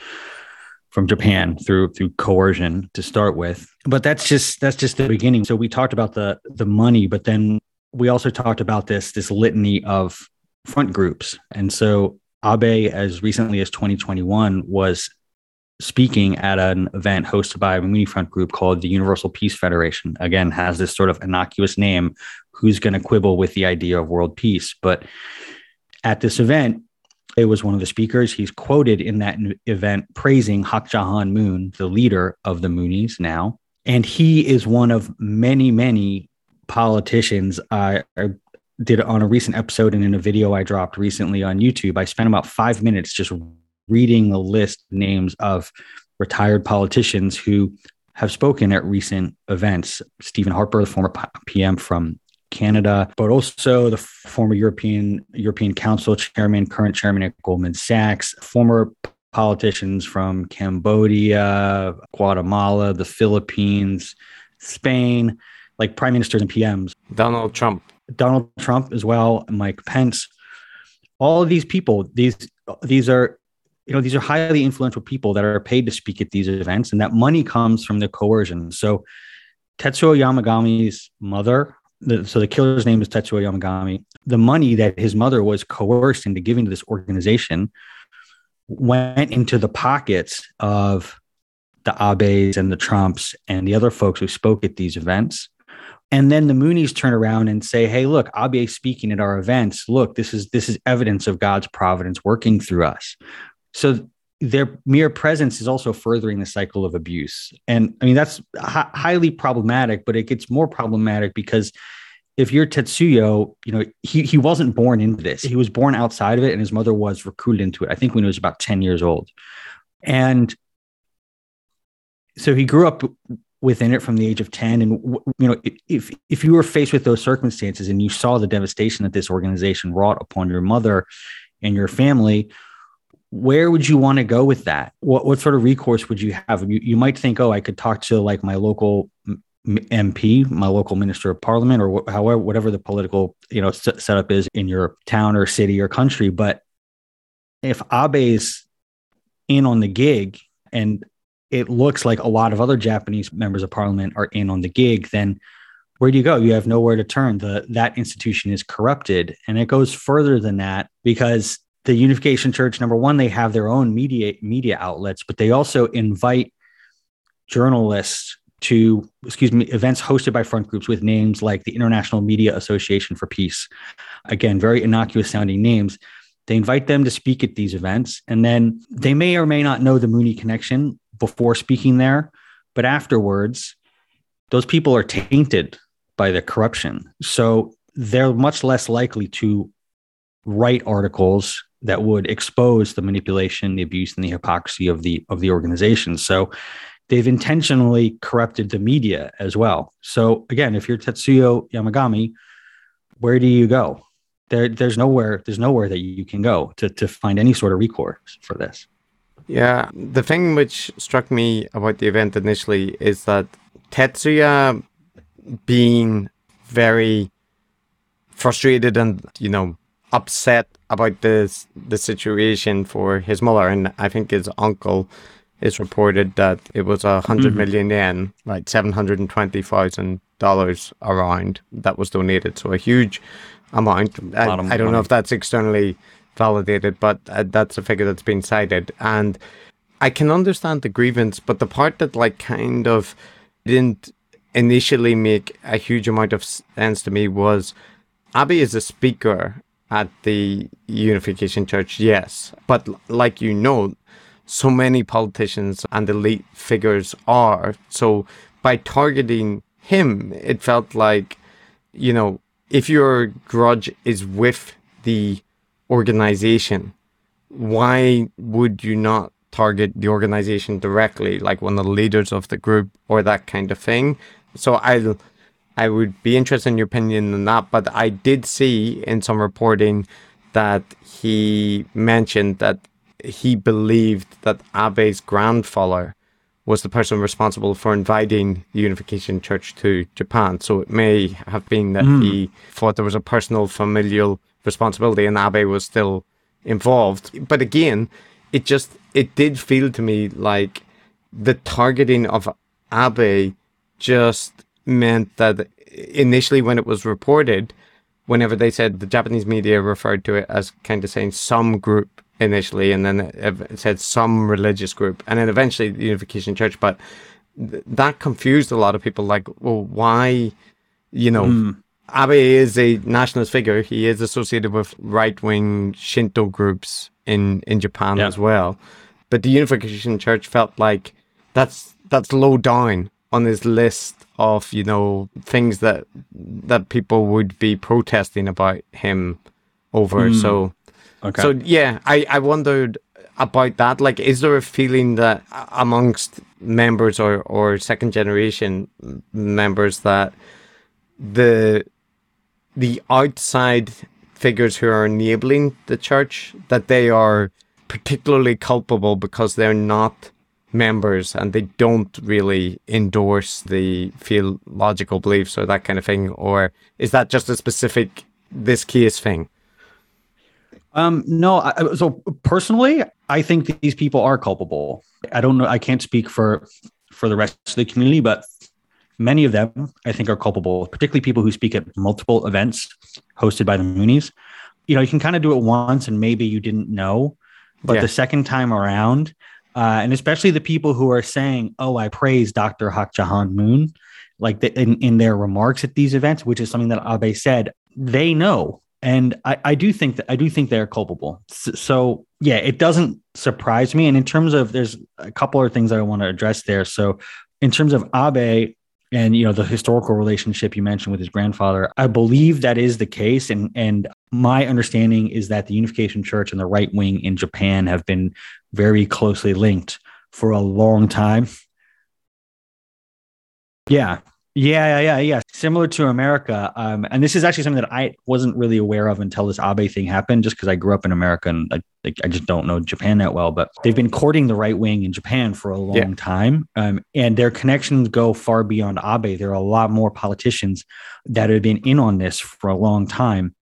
from Japan through through coercion to start with. But that's just that's just the beginning. So we talked about the the money, but then we also talked about this this litany of front groups. And so Abe, as recently as 2021, was speaking at an event hosted by a Moonie Front group called the Universal Peace Federation. Again, has this sort of innocuous name. Who's going to quibble with the idea of world peace? But at this event, it was one of the speakers. He's quoted in that event praising Hak Ja Han Moon, the leader of the Moonies now. And he is one of many, many politicians. I, I did on a recent episode and in a video I dropped recently on YouTube. I spent about five minutes just reading a list names of retired politicians who have spoken at recent events. Stephen Harper, the former PM from Canada, but also the former European European Council chairman, current chairman at Goldman Sachs, former politicians from Cambodia, Guatemala, the Philippines, Spain, like prime ministers and PMs. Donald Trump. Donald Trump as well, Mike Pence. All of these people, these these are you know these are highly influential people that are paid to speak at these events and that money comes from the coercion. So Tetsuo Yamagami's mother the, so the killer's name is Tetsuo Yamagami. The money that his mother was coerced into giving to this organization went into the pockets of the Abes and the Trumps and the other folks who spoke at these events. And then the Moonies turn around and say, "Hey, look, Abe speaking at our events. Look, this is this is evidence of God's providence working through us." So their mere presence is also furthering the cycle of abuse. And I mean, that's highly problematic, but it gets more problematic because if you're Tetsuya, you know, he, he wasn't born into this. He was born outside of it, and his mother was recruited into it, I think when he was about 10 years old. And so he grew up within it from the age of 10 and you know if if you were faced with those circumstances and you saw the devastation that this organization wrought upon your mother and your family where would you want to go with that? What what sort of recourse would you have? You, you might think, oh, I could talk to like my local MP, my local minister of parliament, or wh- however whatever the political you know s- setup is in your town or city or country. But if Abe's in on the gig and it looks like a lot of other Japanese members of parliament are in on the gig, then where do you go? You have nowhere to turn. The that institution is corrupted, and it goes further than that because the Unification Church, number one, they have their own media media outlets, but they also invite journalists to, excuse me, events hosted by front groups with names like the International Media Association for Peace. Again, very innocuous sounding names. They invite them to speak at these events, and then they may or may not know the Moonie connection before speaking there, but afterwards, those people are tainted by the corruption. So they're much less likely to write articles that would expose the manipulation, the abuse, and the hypocrisy of the of the organization. So they've intentionally corrupted the media as well. So again, if you're Tetsuya Yamagami, where do you go? There, there's nowhere, there's nowhere that you can go to to find any sort of recourse for this. Yeah, the thing which struck me about the event initially is that Tetsuya being very frustrated and you know upset about this the situation for his mother and I think his uncle is reported that it was a 100 Mhm. million yen, like seven hundred and twenty thousand dollars around that was donated. So a huge amount. I, lot of I don't know if that's externally validated, but uh, that's a figure that's been cited. And I can understand the grievance, but the part that like kind of didn't initially make a huge amount of sense to me was Abe is a speaker at the Unification Church, yes, but like you know, so many politicians and elite figures are. So by targeting him, it felt like, you know, if your grudge is with the organization, why would you not target the organization directly, like one of the leaders of the group or that kind of thing? So I, I would be interested in your opinion on that. But I did see in some reporting that he mentioned that he believed that Abe's grandfather was the person responsible for inviting the Unification Church to Japan. So it may have been that hmm. he thought there was a personal familial responsibility and Abe was still involved. But again, it just it did feel to me like the targeting of Abe just meant that initially when it was reported, whenever they said the Japanese media referred to it as kind of saying some group initially, and then it said some religious group, and then eventually the Unification Church. But th- that confused a lot of people. Like, well, why? You know, hmm. Abe is a nationalist figure. He is associated with right wing Shinto groups in in Japan Yeah. as well. But the Unification Church felt like that's that's low down on his list of you know things that that people would be protesting about him over. Hmm. So Okay. so yeah, I I wondered about that. Like, is there a feeling that amongst members or or second generation members that the the outside figures who are enabling the church that they are particularly culpable because they're not members and they don't really endorse the theological beliefs or that kind of thing or is that just a specific this case thing Um, no, I- so personally, I think these people are culpable. I don't know. I can't speak for for the rest of the community, but many of them I think are culpable, particularly people who speak at multiple events hosted by the Moonies. You know, you can kind of do it once and maybe you didn't know, but Yeah. the second time around, uh, and especially the people who are saying, "Oh, I praise Dr. Hak Ja Han Moon," like the, in in their remarks at these events, which is something that Abe said, they know and I, I do think that I do think they're culpable. So, so yeah, it doesn't surprise me. And in terms of, there's a couple of things that I want to address there. So, in terms of Abe and you know the historical relationship you mentioned with his grandfather, I believe that is the case. And and my understanding is that the Unification Church and the right wing in Japan have been very closely linked for a long time. Yeah, yeah, yeah, yeah, yeah. Similar to America, um, and this is actually something that I wasn't really aware of until this Abe thing happened, just because I grew up in America and I, like, I just don't know Japan that well. But they've been courting the right wing in Japan for a long Yeah. time, um, and their connections go far beyond Abe. There are a lot more politicians that have been in on this for a long time.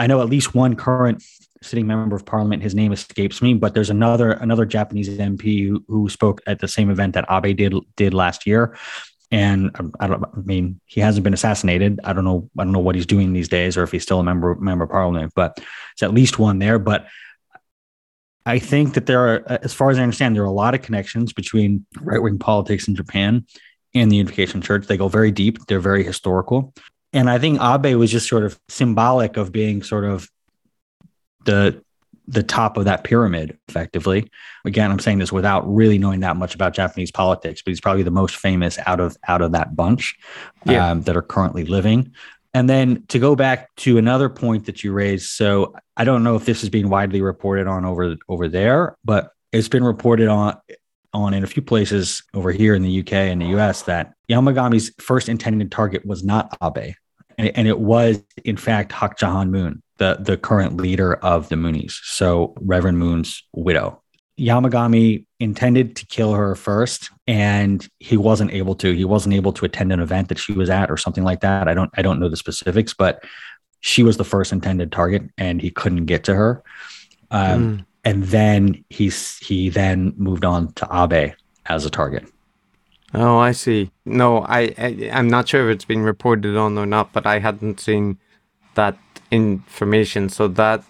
I know at least one current sitting member of parliament. His name escapes me, but there's another another Japanese MP who, who spoke at the same event that Abe did did last year and um, I don't. I mean, he hasn't been assassinated. I don't know. I don't know what he's doing these days, or if he's still a member member of parliament. But it's at least one there. But I think that there are, as far as I understand, there are a lot of connections between right wing politics in Japan and the Unification Church. They go very deep. They're very historical, and I think Abe was just sort of symbolic of being sort of the the top of that pyramid effectively. Again i'm saying this without really knowing that much about japanese politics but he's probably the most famous out of out of that bunch Yeah. um, that are currently living. And then to go back to another point that you raised so i don't know if this is being widely reported on over over there but it's been reported on on in a few places over here in the uk and the us that yamagami's first intended target was not abe and, and it was in fact Hak Ja Han Moon, the the current leader of the Moonies, so Reverend Moon's widow. Yamagami intended to kill her first, and he wasn't able to. He wasn't able to attend an event that she was at, or something like that. I don't I don't know the specifics, but she was the first intended target, and he couldn't get to her. Um, And then he's he then moved on to Abe as a target. Oh, I see. No, I, I I'm not sure if it's been reported on or not, but I hadn't seen that information. So that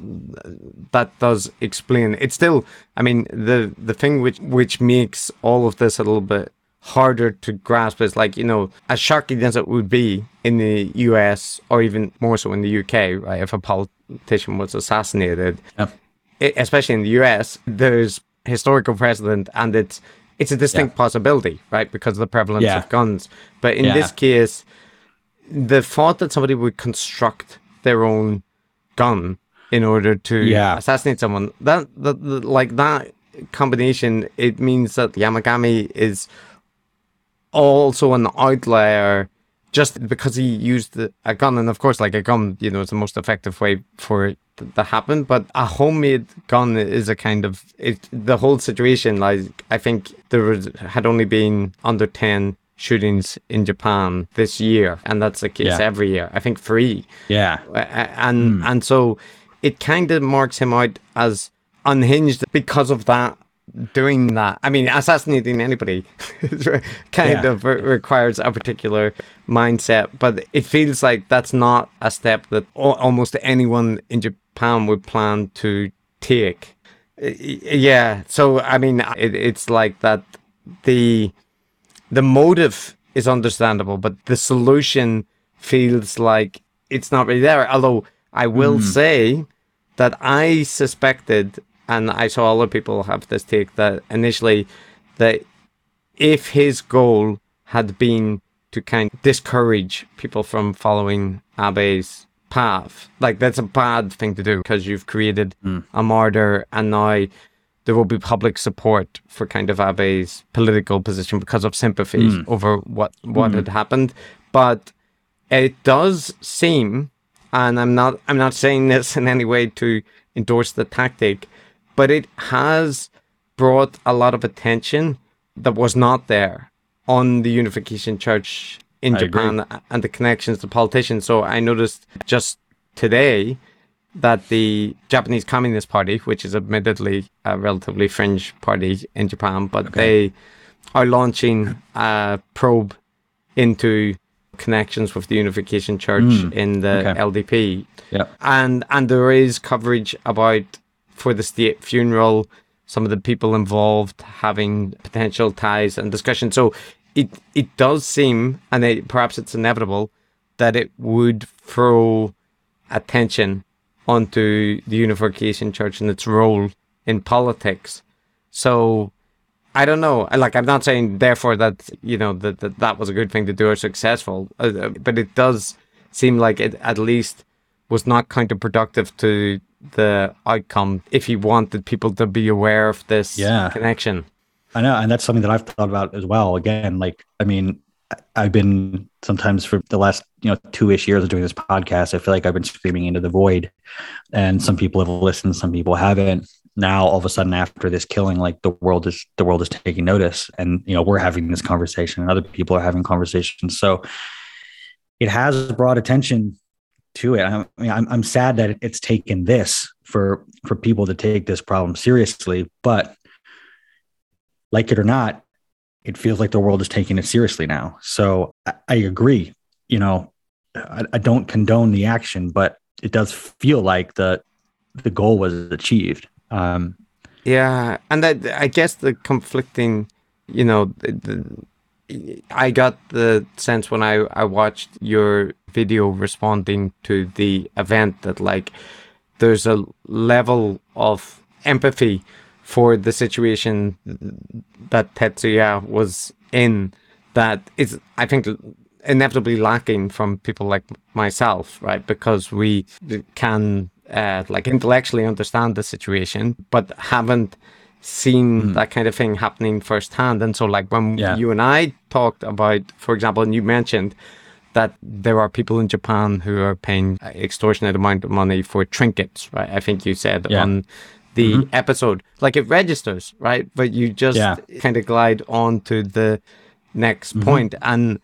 that does explain. It's still, I mean, the the thing which which makes all of this a little bit harder to grasp is like you know as shocking as it would be in the U.S. or even more so in the U.K. Right, if a politician was assassinated, Yep. e- especially in the US, there's historical precedent and it's it's a distinct possibility, right? Because of the prevalence Yeah. of guns. But in Yeah. this case, the thought that somebody would construct their own gun in order to Yeah. assassinate someone, that, that, that like that combination, it means that Yamagami is also an outlier just because he used a gun. And of course like a gun you know it's the most effective way for it to, happen but a homemade gun is a kind of it the whole situation like i think there was had only been under 10 shootings in japan this year. And that's the case Yeah. every year. I think three. Yeah. and hmm. and so it kind of marks him out as unhinged because of that doing that i mean assassinating anybody kind Yeah. of re- requires a particular mindset but it feels like that's not a step that al- almost anyone in japan would plan to take yeah so i mean it, it's like that the the motive is understandable, but the solution feels like it's not really there. Although I will hmm. say that I suspected, and I saw other people have this take that initially that if his goal had been to kind of discourage people from following Abe's path, like that's a bad thing to do because you've created mm. a martyr and now there will be public support for kind of Abe's political position because of sympathy mm. over what what had mm. happened. But it does seem, and I'm not I'm not saying this in any way to endorse the tactic, but it has brought a lot of attention that was not there on the Unification Church in I agree. Japan and the connections to politicians. So I noticed just today that the Japanese Communist Party, which is admittedly a relatively fringe party in Japan, but they are launching a probe into connections with the Unification Church hmm. in the okay. LDP. Yeah. And and there is coverage about for the state funeral, some of the people involved having potential ties and discussion. So it it does seem, and it, perhaps it's inevitable, that it would throw attention onto the Unification Church and its role in politics. So I don't know. Like I'm not saying therefore that you know that that, that was a good thing to do or successful, uh, uh, but it does seem like it at least was not counterproductive to the outcome if he wanted people to be aware of this Yeah. connection. I know, and that's something that I've thought about as well. Again, like I mean, I've been sometimes for the last you know two-ish years of doing this podcast. I feel like I've been screaming into the void, and some people have listened, some people haven't. Now, all of a sudden, after this killing, like the world is the world is taking notice, and you know we're having this conversation, and other people are having conversations. So it has brought attention to it. I mean, I'm I'm sad that it's taken this for for people to take this problem seriously, but like it or not, it feels like the world is taking it seriously now. So I, I agree. You know, I, I don't condone the action, but it does feel like the the goal was achieved. Um, Yeah, and that I guess the conflicting, you know, the, the, I got the sense when I I watched your video responding to the event that like there's a level of empathy for the situation that Tetsuya was in that is I think inevitably lacking from people like myself, right? Because we can uh, like intellectually understand the situation, but haven't seen that kind of thing happening firsthand. And so, like when Yeah. you and I talked about, for example, and you mentioned that there are people in Japan who are paying uh, extortionate amount of money for trinkets, right? I think you said Yeah. on the mm-hmm. episode, like it registers, right? But you just Yeah. kind of glide on to the next mm-hmm. point. And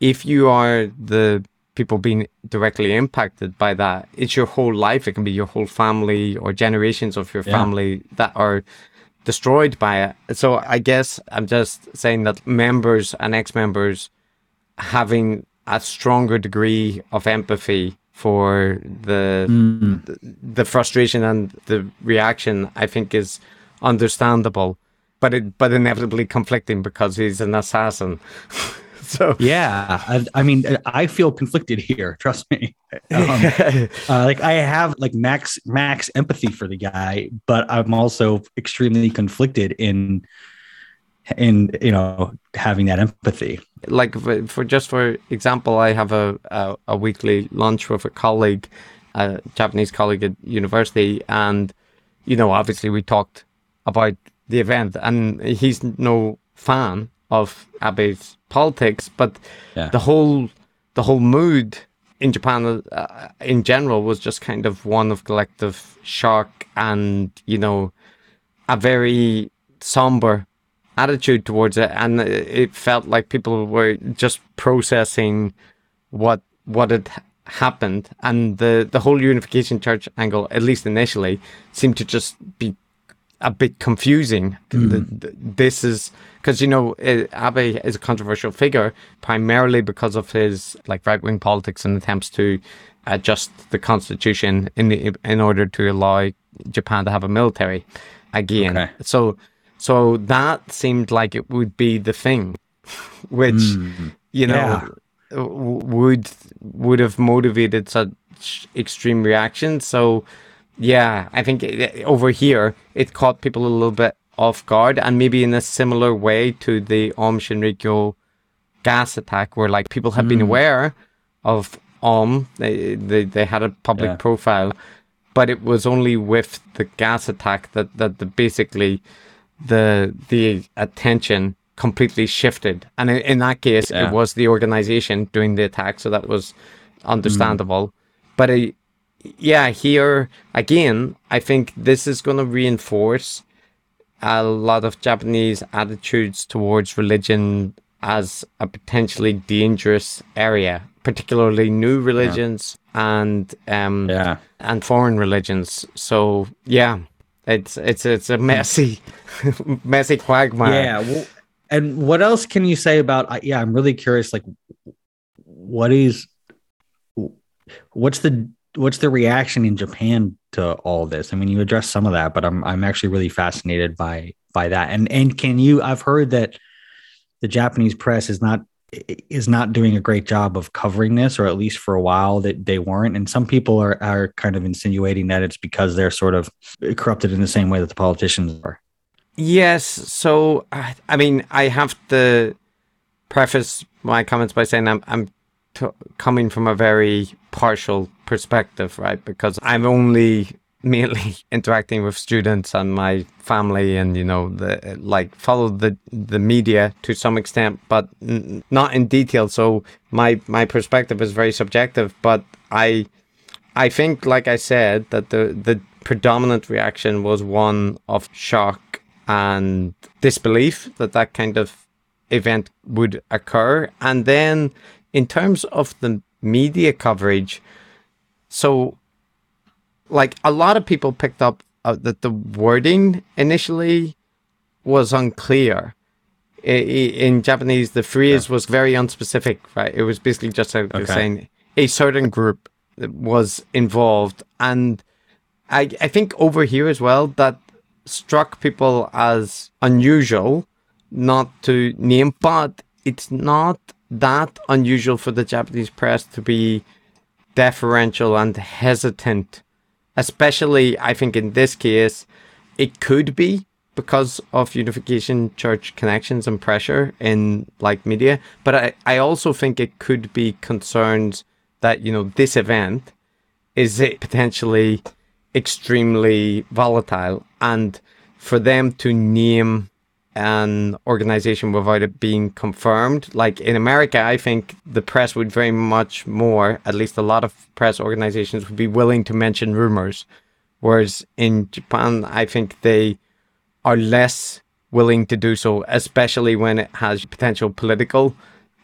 if you are the people being directly impacted by that, it's your whole life. It can be your whole family or generations of your Yeah. family that are destroyed by it. So I guess I'm just saying that members and ex-members having a stronger degree of empathy for the the, the frustration and the reaction, I think, is understandable, but it but inevitably conflicting because he's an assassin. so Yeah, I, I mean, I feel conflicted here. Trust me. Um, uh, like I have like max max empathy for the guy, but I'm also extremely conflicted in in you know having that empathy. like for, for just for example, I have a, a a weekly lunch with a colleague, a Japanese colleague at university, and you know, obviously we talked about the event, and he's no fan of Abe's politics, but Yeah. the whole the whole mood in Japan uh, in general was just kind of one of collective shock and you know a very somber attitude towards it and it felt like people were just processing what what had happened. And the the whole unification church angle at least initially seemed to just be a bit confusing. The- the- this is because you know eh, abe is a controversial figure primarily because of his like right-wing politics and attempts to adjust the constitution in the in order to allow japan to have a military again. Okay. so so that seemed like it would be the thing, which hmm. you know w- would would have motivated such extreme reactions. So yeah, I think it, over here it caught people a little bit off guard, and maybe in a similar way to the Aum Shinrikyo gas attack, where like people have been hmm. aware of Aum, they they, they had a public Yeah. profile, but it was only with the gas attack that that the basically the the attention completely shifted and in, in that case Yeah. it was the organization doing the attack so that was understandable but uh, yeah here again i think this is going to reinforce a lot of japanese attitudes towards religion as a potentially dangerous area particularly new religions and um Yeah. and foreign religions. So yeah, it's it's it's a messy, messy quagmire. Yeah. Well, and what else can you say about? Yeah, I'm really curious. Like, what is, what's the what's the reaction in Japan to all this? I mean, you addressed some of that, but I'm I'm actually really fascinated by by that. And and can you? I've heard that the Japanese press is not is not doing a great job of covering this, or at least for a while that they weren't. And some people are are kind of insinuating that it's because they're sort of corrupted in the same way that the politicians are. Yes. So I I mean, I have to preface my comments by saying I'm I'm t- coming from a very partial perspective, right? Because I'm only mainly interacting with students and my family, and you know, the like follow the the media to some extent, but n- not in detail. So my my perspective is very subjective, but I I think, like I said, that the the predominant reaction was one of shock and disbelief that that kind of event would occur, and then in terms of the media coverage, so like a lot of people picked up uh, that the wording initially was unclear. I- i- In Japanese, the phrase was very unspecific, right? It was basically just Okay. saying a certain group was involved, and I I think over here as well that struck people as unusual, not to name, but it's not that unusual for the Japanese press to be deferential and hesitant especially I think in this case, it could be because of unification church connections and pressure in like media. But I, I also think it could be concerns that, you know, this event is it potentially extremely volatile and for them to name an organization without it being confirmed. Like in America, I think the press would very much more, at least a lot of press organizations would be willing to mention rumors. Whereas in Japan, I think they are less willing to do so, especially when it has potential political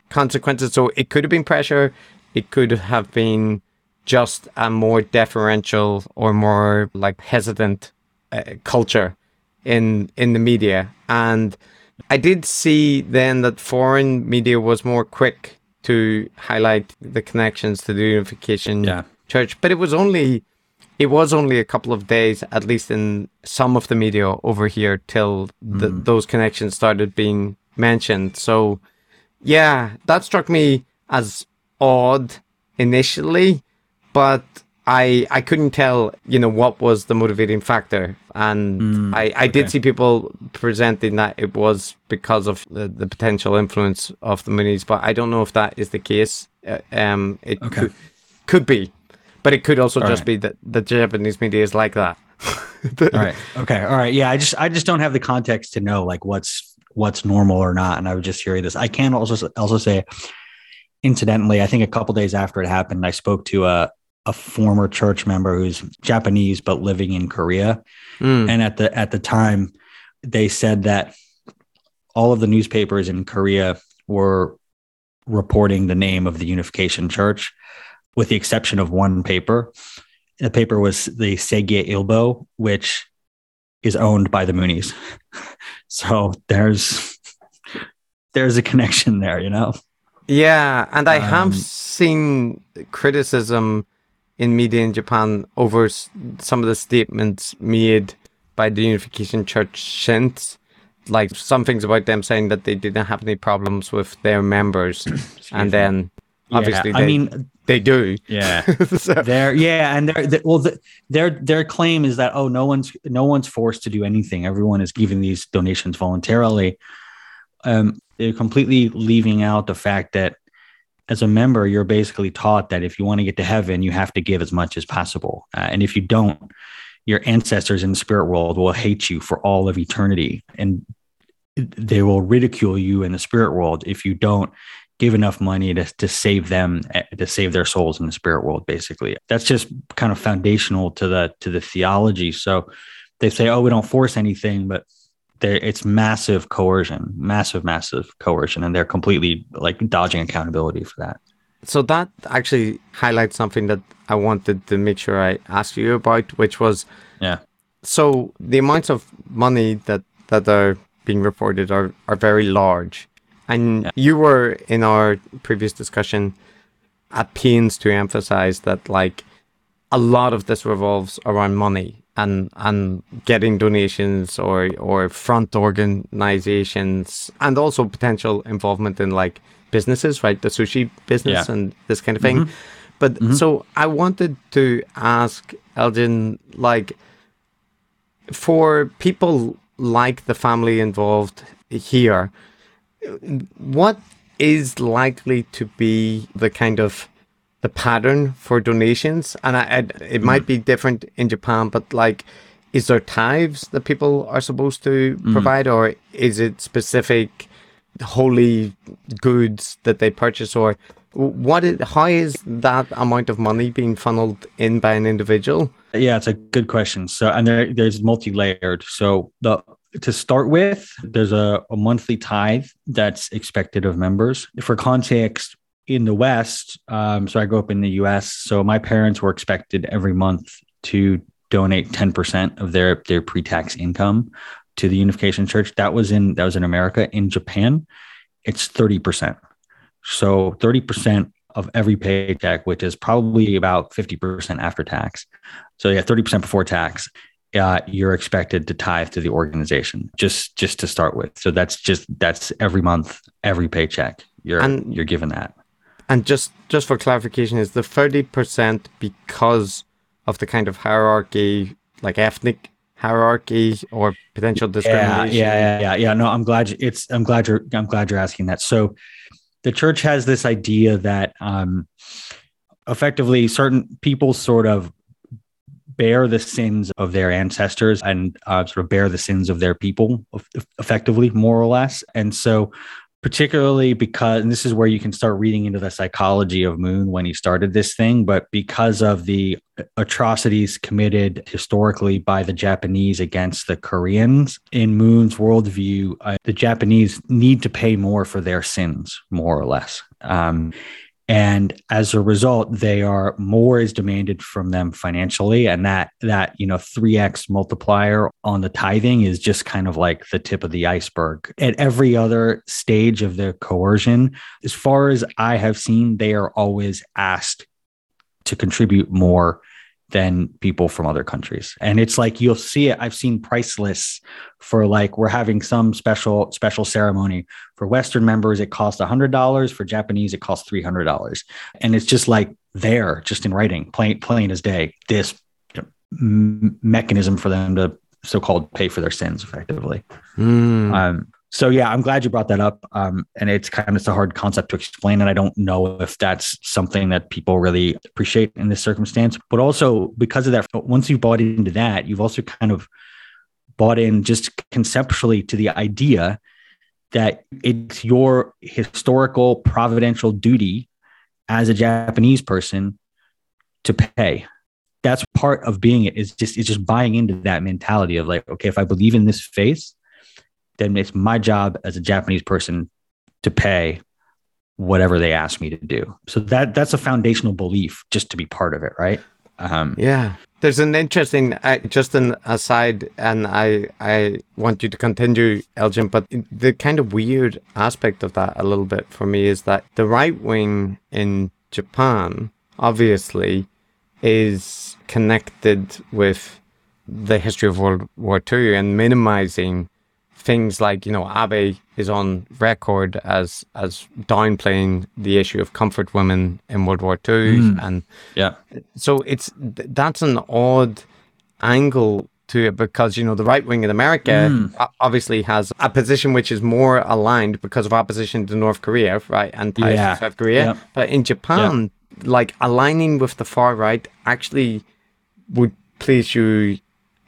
consequences. So it could have been pressure, it could have been just a more deferential or more like hesitant uh, culture in in the media. And i did see then that foreign media was more quick to highlight the connections to the unification Yeah. church. But it was only it was only a couple of days at least in some of the media over here till the, mm. those connections started being mentioned. So yeah that struck me as odd initially but I I couldn't tell, you know, what was the motivating factor, and I I did see people presenting that it was because of the, the potential influence of the Moonies, but I don't know if that is the case. Uh, um, it Okay. could, could be, but it could also All just right. be that the Japanese media is like that. all right okay all right yeah i just i just don't have the context to know like what's what's normal or not and i was just hearing this i can also also say incidentally i think a couple days after it happened i spoke to a a former church member who's japanese but living in korea Mm. and at the at the time they said that all of the newspapers in korea were reporting the name of the unification church with the exception of one paper the paper was the Segye Ilbo, which is owned by the Moonies. So there's there's a connection there, you know. Yeah, and I have Um, seen criticism in media in Japan over s- some of the statements made by the Unification Church since, like some things about them saying that they didn't have any problems with their members, and then obviously Yeah, they, I mean, they do. yeah, So- they're yeah, and they're, they well, the, their their claim is that oh, no one's no one's forced to do anything. Everyone is giving these donations voluntarily. Um, they're completely leaving out the fact that as a member, you're basically taught that if you want to get to heaven, you have to give as much as possible, uh, and if you don't, your ancestors in the spirit world will hate you for all of eternity, and they will ridicule you in the spirit world if you don't give enough money to, to save them eh, to save their souls in the spirit world basically. That's just kind of foundational to the to the theology. So they say oh we don't force anything but there it's massive coercion massive massive coercion and they're completely like dodging accountability for that. So that actually highlights something that I wanted to make sure I asked you about, which was yeah. So the amounts of money that that are being reported are are very large. And you were in our previous discussion at pains to emphasize that like a lot of this revolves around money and and getting donations or or front organizations and also potential involvement in like businesses right? The sushi business Yeah. and this kind of thing. Mm-hmm. But mm-hmm. so i wanted to ask elgin like for people like the family involved here, what is likely to be the kind of the pattern for donations? And I, I, it might be different in Japan, but like, is there tithes that people are supposed to mm. provide, or is it specific holy goods that they purchase, or what? Is, how is that amount of money being funneled in by an individual? Yeah, it's a good question. So, and there, there's multi-layered. So, the to start with, there's a, a monthly tithe that's expected of members. For context, in the West, um, so I grew up in the U.S. So my parents were expected every month to donate 10% of their their pre-tax income to the Unification Church. That was in that was in America. In Japan, it's 30%. So 30% of every paycheck, which is probably about 50% after tax. So yeah, 30% before tax. Uh, you're expected to tithe to the organization just just to start with. So that's just that's every month, every paycheck. You're And- you're given that. And just just for clarification, is the thirty percent because of the kind of hierarchy, like ethnic hierarchy or potential Yeah, discrimination? yeah, yeah, yeah, yeah. No, I'm glad you- it's. I'm glad you're. I'm glad you're asking that. So, the church has this idea that, um, effectively, certain people sort of bear the sins of their ancestors and uh, sort of bear the sins of their people effectively more or less and so particularly because and this is where you can start reading into the psychology of moon when he started this thing but because of the atrocities committed historically by the japanese against the koreans in moon's worldview uh, the japanese need to pay more for their sins more or less. Um, and as a result they are more is demanded from them financially. And that that you know 3x multiplier on the tithing is just kind of like the tip of the iceberg. At every other stage of the coercion as far as i have seen they are always asked to contribute more than people from other countries. And it's like you'll see it. I've seen price lists for like we're having some special special ceremony for Western members. It costs hundred dollars. For Japanese, it costs three hundred dollars. And it's just like there, just in writing, plain plain as day. This mechanism for them to so-called pay for their sins, effectively. Mm. Um, so yeah, I'm glad you brought that up. Um, and it's kind of it's a hard concept to explain, and I don't know if that's something that people really appreciate in this circumstance. But also because of that, once you've bought into that, you've also kind of bought in just conceptually to the idea that it's your historical providential duty as a Japanese person to pay. That's part of being it is just it's just buying into that mentality of like, okay, if I believe in this faith, then it's my job as a Japanese person to pay whatever they ask me to do. So that that's a foundational belief just to be part of it, right? Um, yeah. There's an interesting, just an aside, and I I want you to continue, Elgin. But the kind of weird aspect of that a little bit for me is that the right wing in Japan obviously is connected with the history of World War II and minimizing things like you know Abe is on record as as downplaying the issue of comfort women in World War II, mm. and yeah, so it's that's an odd angle to it because you know the right wing in America mm. obviously has a position which is more aligned because of opposition to North Korea, right, and ties yeah. to South Korea. Yeah. But in Japan, yeah. like aligning with the far right actually would place you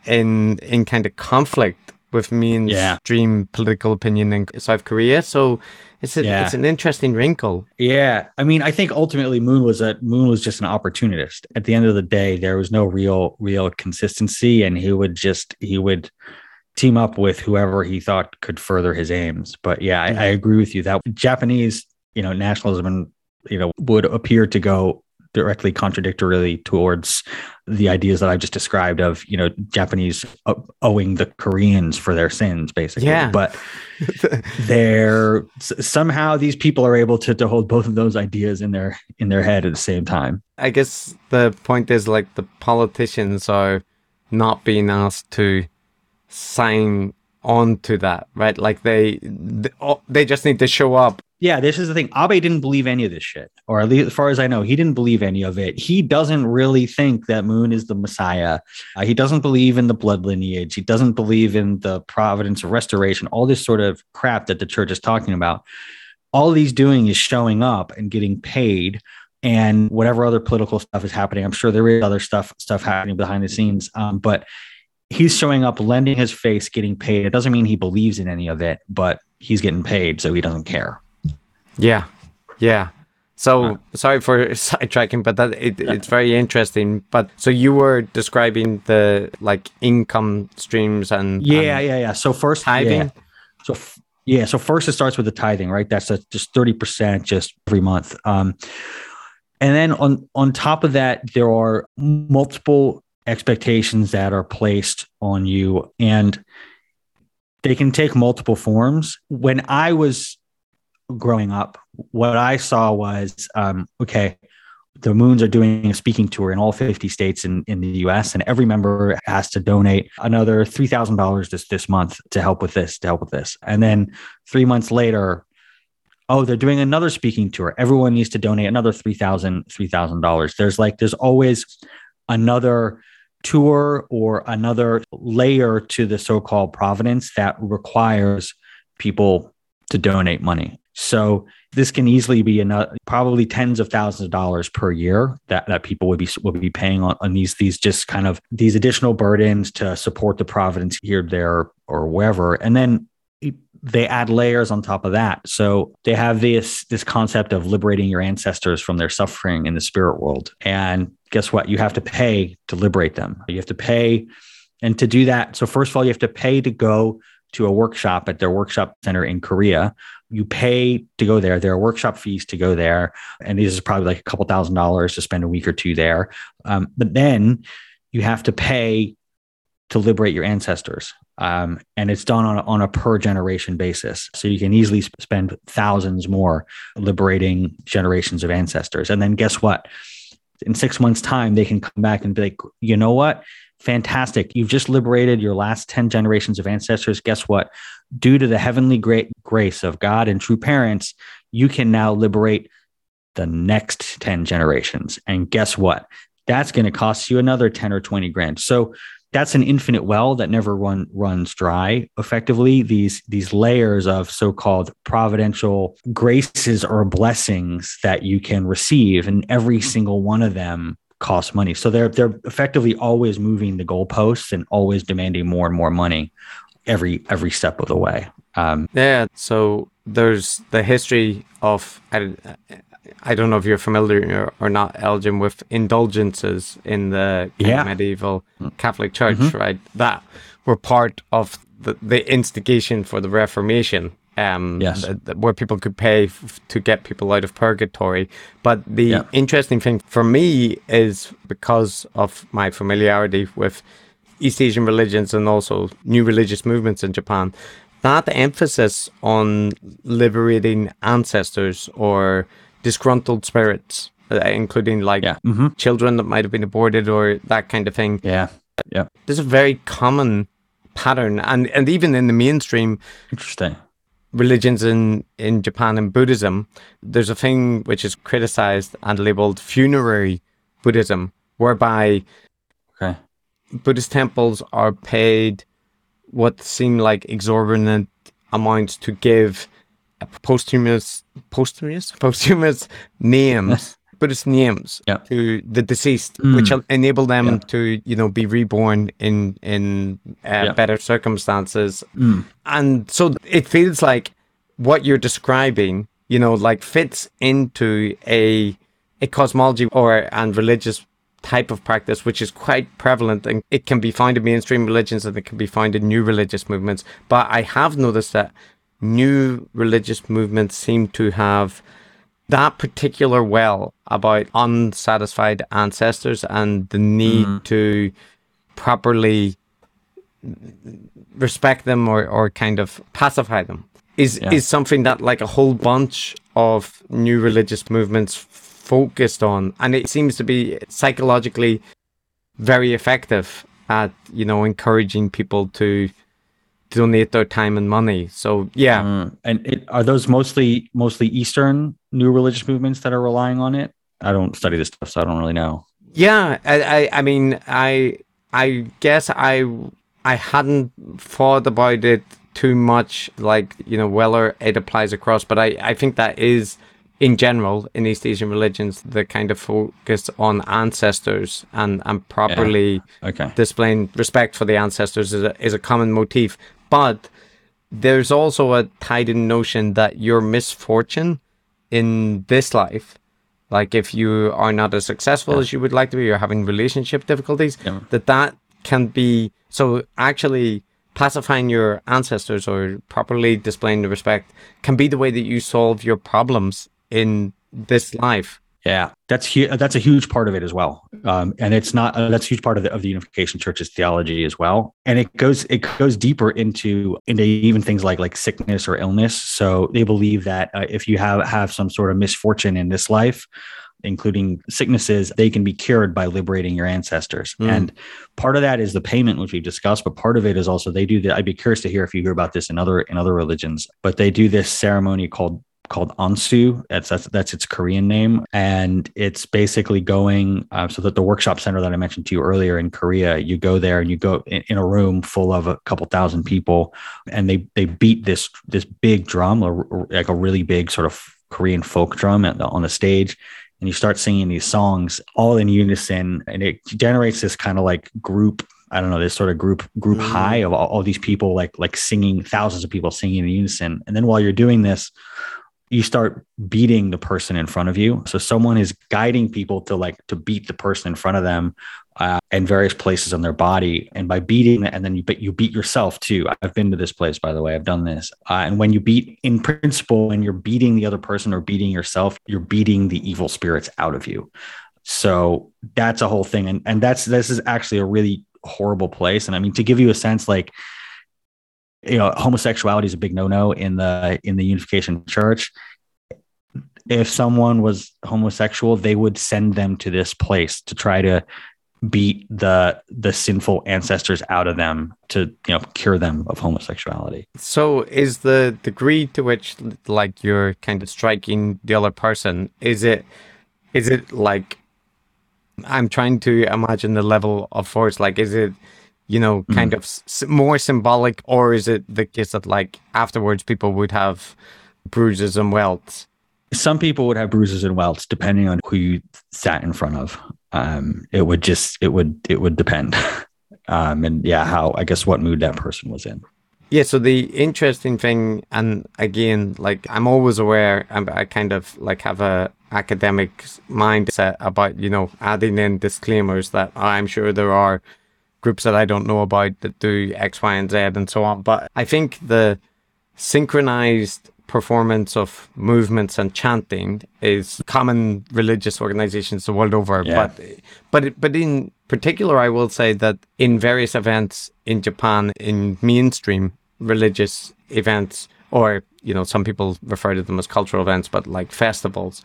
in in kind of conflict with Moon's yeah. political opinion in South Korea. So it's a, yeah. it's an interesting wrinkle. Yeah, I mean, I think ultimately Moon was a Moon was just an opportunist. At the end of the day, there was no real real consistency, and he would just he would team up with whoever he thought could further his aims. But yeah, I, I agree with you that Japanese, you know, nationalism and you know would appear to go directly contradictorily towards the ideas that I just described of you know Japanese owing the Koreans for their sins, basically. Yeah. But they're somehow these people are able to, to hold both of those ideas in their in their head at the same time. I guess the point is like the politicians are not being asked to sign on to that, right? Like they they just need to show up yeah, this is the thing. Abe didn't believe any of this shit, or at least as far as I know, he didn't believe any of it. He doesn't really think that Moon is the Messiah. Uh, he doesn't believe in the blood lineage. He doesn't believe in the providence of restoration, all this sort of crap that the church is talking about. All he's doing is showing up and getting paid and whatever other political stuff is happening. I'm sure there is other stuff stuff happening behind the scenes. Um, but he's showing up, lending his face, getting paid. It doesn't mean he believes in any of it, but he's getting paid, so he doesn't care. Yeah, yeah. So uh, sorry for sidetracking, but that it, it's very interesting. But so you were describing the like income streams and yeah, and yeah, yeah. So first tithing. Yeah. So f- yeah, so first it starts with the tithing, right? That's a, just thirty percent just every month. Um, and then on on top of that, there are multiple expectations that are placed on you, and they can take multiple forms. When I was growing up, what I saw was um, okay, the Moons are doing a speaking tour in all 50 states in, in the US, and every member has to donate another $3,000 this, this month to help with this, to help with this. And then three months later, oh, they're doing another speaking tour. Everyone needs to donate another $3,000, $3,000. There's like, there's always another tour or another layer to the so called providence that requires people to donate money. So this can easily be enough, probably tens of thousands of dollars per year that, that people would be would be paying on, on these these just kind of these additional burdens to support the providence here, there, or wherever. And then they add layers on top of that. So they have this this concept of liberating your ancestors from their suffering in the spirit world. And guess what? You have to pay to liberate them. You have to pay and to do that. So first of all, you have to pay to go to a workshop at their workshop center in Korea. You pay to go there. There are workshop fees to go there, and these is probably like a couple thousand dollars to spend a week or two there. Um, but then you have to pay to liberate your ancestors. Um, and it's done on on a per generation basis. So you can easily spend thousands more liberating generations of ancestors. And then guess what? In six months' time, they can come back and be like, you know what? Fantastic. You've just liberated your last 10 generations of ancestors. Guess what? Due to the heavenly great grace of God and true parents, you can now liberate the next 10 generations. And guess what? That's going to cost you another 10 or 20 grand. So that's an infinite well that never run runs dry effectively these these layers of so-called providential graces or blessings that you can receive and every single one of them costs money so they're they're effectively always moving the goalposts and always demanding more and more money every every step of the way um, yeah so there's the history of I don't know if you're familiar or not, Elgin, with indulgences in the yeah. medieval Catholic Church, mm-hmm. right? That were part of the, the instigation for the Reformation. Um, yes. The, the, where people could pay f- to get people out of purgatory. But the yeah. interesting thing for me is because of my familiarity with East Asian religions and also new religious movements in Japan, that emphasis on liberating ancestors or disgruntled spirits, uh, including like yeah. mm-hmm. children that might have been aborted or that kind of thing. Yeah, yeah. There's a very common pattern, and and even in the mainstream, interesting religions in in Japan and Buddhism, there's a thing which is criticized and labeled funerary Buddhism, whereby okay. Buddhist temples are paid what seem like exorbitant amounts to give posthumous posthumous posthumous names Buddhist names yeah. to the deceased, mm. which enable them yeah. to, you know, be reborn in in uh, yeah. better circumstances. Mm. And so it feels like what you're describing, you know, like fits into a a cosmology or and religious type of practice, which is quite prevalent, and it can be found in mainstream religions and it can be found in new religious movements. But I have noticed that new religious movements seem to have that particular well about unsatisfied ancestors and the need mm. to properly respect them or, or kind of pacify them is yeah. is something that like a whole bunch of new religious movements focused on and it seems to be psychologically very effective at you know encouraging people to donate their time and money. So yeah. Mm. And it, are those mostly mostly Eastern new religious movements that are relying on it? I don't study this stuff, so I don't really know. Yeah, I, I, I mean, I, I guess I, I hadn't thought about it too much, like you know, whether it applies across. But I, I think that is in general in East Asian religions the kind of focus on ancestors and and properly yeah. okay. displaying respect for the ancestors is a, is a common motif. But there's also a tied in notion that your misfortune in this life, like if you are not as successful yeah. as you would like to be, you're having relationship difficulties, yeah. that that can be so actually pacifying your ancestors or properly displaying the respect can be the way that you solve your problems in this life. Yeah, that's hu- that's a huge part of it as well, um, and it's not uh, that's a huge part of the of the Unification Church's theology as well. And it goes it goes deeper into into even things like like sickness or illness. So they believe that uh, if you have have some sort of misfortune in this life, including sicknesses, they can be cured by liberating your ancestors. Mm. And part of that is the payment, which we've discussed, but part of it is also they do that. I'd be curious to hear if you hear about this in other in other religions, but they do this ceremony called called Ansu. That's that's that's its Korean name, and it's basically going. Uh, so that the workshop center that I mentioned to you earlier in Korea, you go there and you go in, in a room full of a couple thousand people, and they they beat this this big drum, like a really big sort of Korean folk drum on a stage. And you start singing these songs all in unison, and it generates this kind of like group I don't know, this sort of group group mm. high of all, all, these people like like singing, thousands of people singing in unison. And then while you're doing this, you start beating the person in front of you. So someone is guiding people to like to beat the person in front of them uh, in various places on their body. And by beating and then you but you beat yourself too. I've been to this place by the way. I've done this. Uh, and when you beat, in principle, when you're beating the other person or beating yourself, you're beating the evil spirits out of you. So that's a whole thing. And and that's this is actually a really horrible place. And I mean, to give you a sense, like, you know, homosexuality is a big no-no in the in the Unification Church. If someone was homosexual, they would send them to this place to try to beat the the sinful ancestors out of them to you know cure them of homosexuality so is the degree to which like you're kind of striking the other person is it is it like I'm trying to imagine the level of force. Like, is it, you know, kind mm. of s- more symbolic, or is it the case that like afterwards people would have bruises and welts? Some people would have bruises and welts depending on who you sat in front of. Um, it would just it would it would depend, um, and yeah, how I guess what mood that person was in. Yeah, so the interesting thing, and again, like I'm always aware, I'm, I kind of like have a academic mindset about, you know, adding in disclaimers that I'm sure there are groups that I don't know about that do X, Y, and Z and so on. But I think the synchronized performance of movements and chanting is common religious organizations the world over. Yeah. But but but in particular, I will say that in various events in Japan, in mainstream religious events, or you know, some people refer to them as cultural events, but like festivals,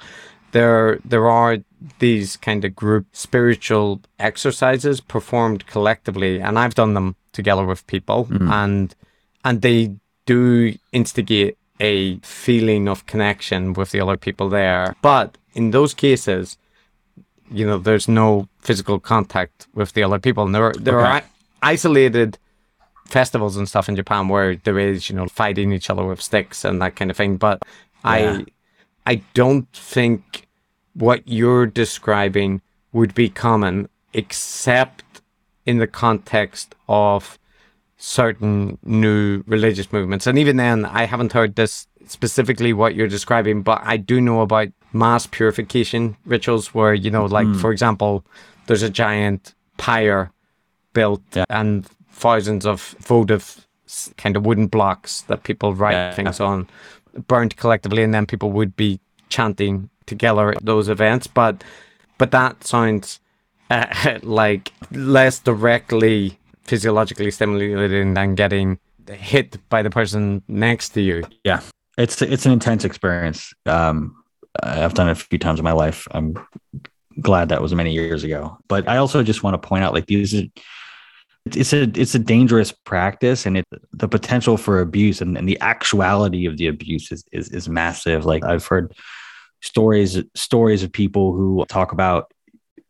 there there are these kind of group spiritual exercises performed collectively, and I've done them together with people, mm. and and they do instigate a feeling of connection with the other people there. But in those cases, you know, there's no physical contact with the other people. And there are, there okay. are isolated festivals and stuff in Japan where there is, you know, fighting each other with sticks and that kind of thing. But yeah. I, I don't think what you're describing would be common, except in the context of certain new religious movements. And even then, I haven't heard this specifically what you're describing, but I do know about mass purification rituals where, you know, like, mm. for example, there's a giant pyre built yeah. and thousands of votive kind of wooden blocks that people write yeah. things on, burnt collectively, and then people would be chanting together at those events. But but that sounds uh, like less directly physiologically stimulating than getting hit by the person next to you. Yeah, it's it's an intense experience. Um, I've done it a few times in my life. I'm glad that was many years ago. But I also just want to point out, like these, it's a it's a dangerous practice, and it the potential for abuse and, and the actuality of the abuse is, is is massive. Like I've heard stories stories of people who talk about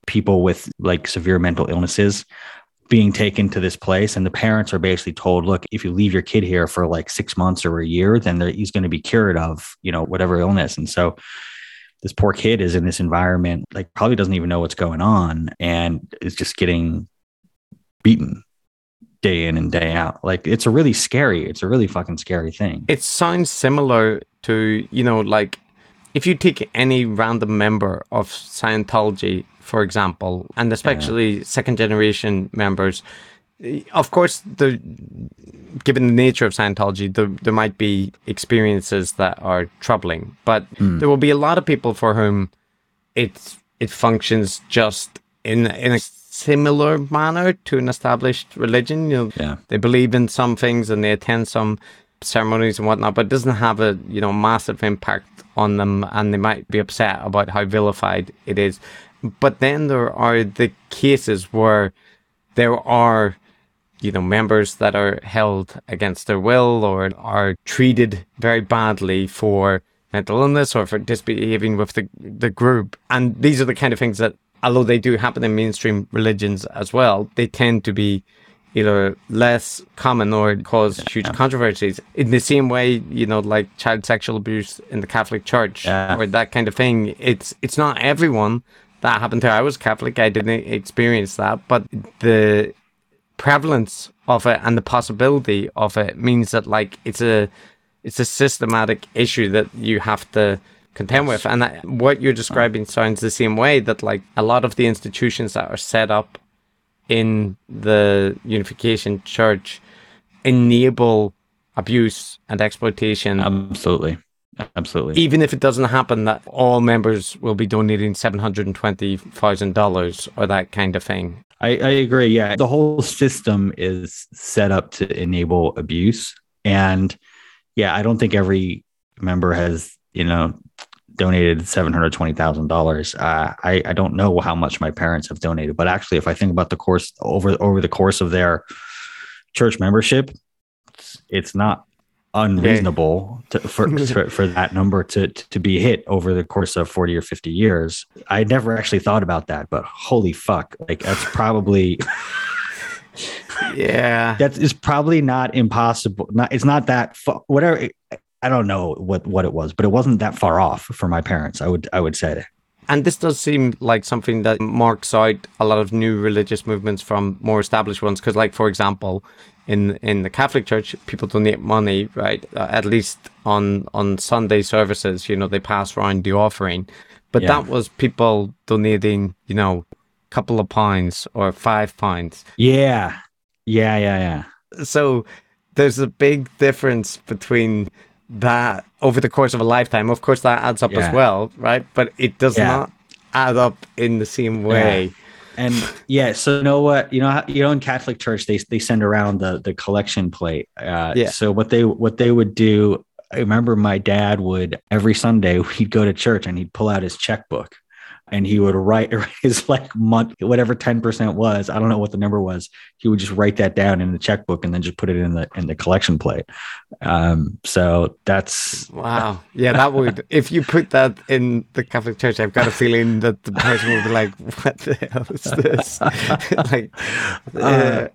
people with like severe mental illnesses being taken to this place. And the parents are basically told look if you leave your kid here for like six months or a year then he's going to be cured of you know whatever illness. And so this poor kid is in this environment like probably doesn't even know what's going on and is just getting beaten day in and day out. Like it's a really scary it's a really fucking scary thing. It sounds similar to you know like if you take any random member of scientology for example, and especially yeah. second generation members. Of course, the given the nature of Scientology, there, there might be experiences that are troubling, but mm. there will be a lot of people for whom it it functions just in in a similar manner to an established religion. You know, yeah. they believe in some things and they attend some ceremonies and whatnot, but it doesn't have a you know massive impact on them, and they might be upset about how vilified it is. But then there are the cases where there are, you know, members that are held against their will or are treated very badly for mental illness or for misbehaving with the the group. And these are the kind of things that, although they do happen in mainstream religions as well, they tend to be either less common or cause huge controversies. In the same way, you know, like child sexual abuse in the Catholic Church Yeah. or that kind of thing. It's it's not everyone that happened to. I was Catholic. I didn't experience that, but the prevalence of it and the possibility of it means that like it's a it's a systematic issue that you have to contend with and that, what you're describing sounds the same way that like a lot of the institutions that are set up in the unification church enable abuse and exploitation Absolutely. Absolutely. even if it doesn't happen that all members will be donating $720,000 or that kind of thing I, I agree. Yeah. The whole system is set up to enable abuse. And yeah, I don't think every member has, you know, donated $720,000. Uh, I, I don't know how much my parents have donated, but actually, if I think about the course over, over the course of their church membership, it's, it's not unreasonable to, for, for for that number to to be hit over the course of 40 or 50 years i never actually thought about that but holy fuck like that's probably yeah that is probably not impossible not it's not that fu- whatever i don't know what what it was but it wasn't that far off for my parents i would i would say And this does seem like something that marks out a lot of new religious movements from more established ones. Because, like for example, in in the Catholic Church, people donate money, right? Uh, at least on on Sunday services, you know, they pass around the offering. But Yeah. that was people donating, you know, a couple of pounds or five pounds. yeah yeah yeah yeah So there's a big difference between that over the course of a lifetime. Of course, that adds up Yeah. as well, right? But it does Yeah. not add up in the same way. and yeah so you know what you know you know in catholic church they they send around the the collection plate uh Yeah. so what they what they would do i remember my dad would every sunday he'd go to church and he'd pull out his checkbook and he would write his like month whatever 10% was i don't know what the number was he would just write that down in the checkbook and then just put it in the in the collection plate um so that's Wow. Yeah, that would, if you put that in the Catholic Church, I've got a feeling that the person would be like, what the hell is this? like, uh,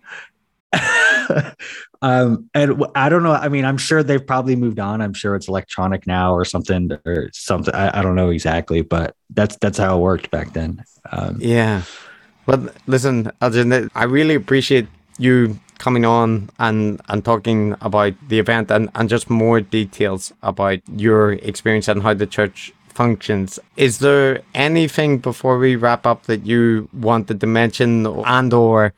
um and I don't know i mean i'm sure they've probably moved on i'm sure it's electronic now or something or something i, I don't know exactly but that's that's how it worked back then um yeah. But listen, Elgin, I really appreciate you coming on and, and talking about the event and, and just more details about your experience and how the church functions. Is there anything before we wrap up that you wanted to mention and or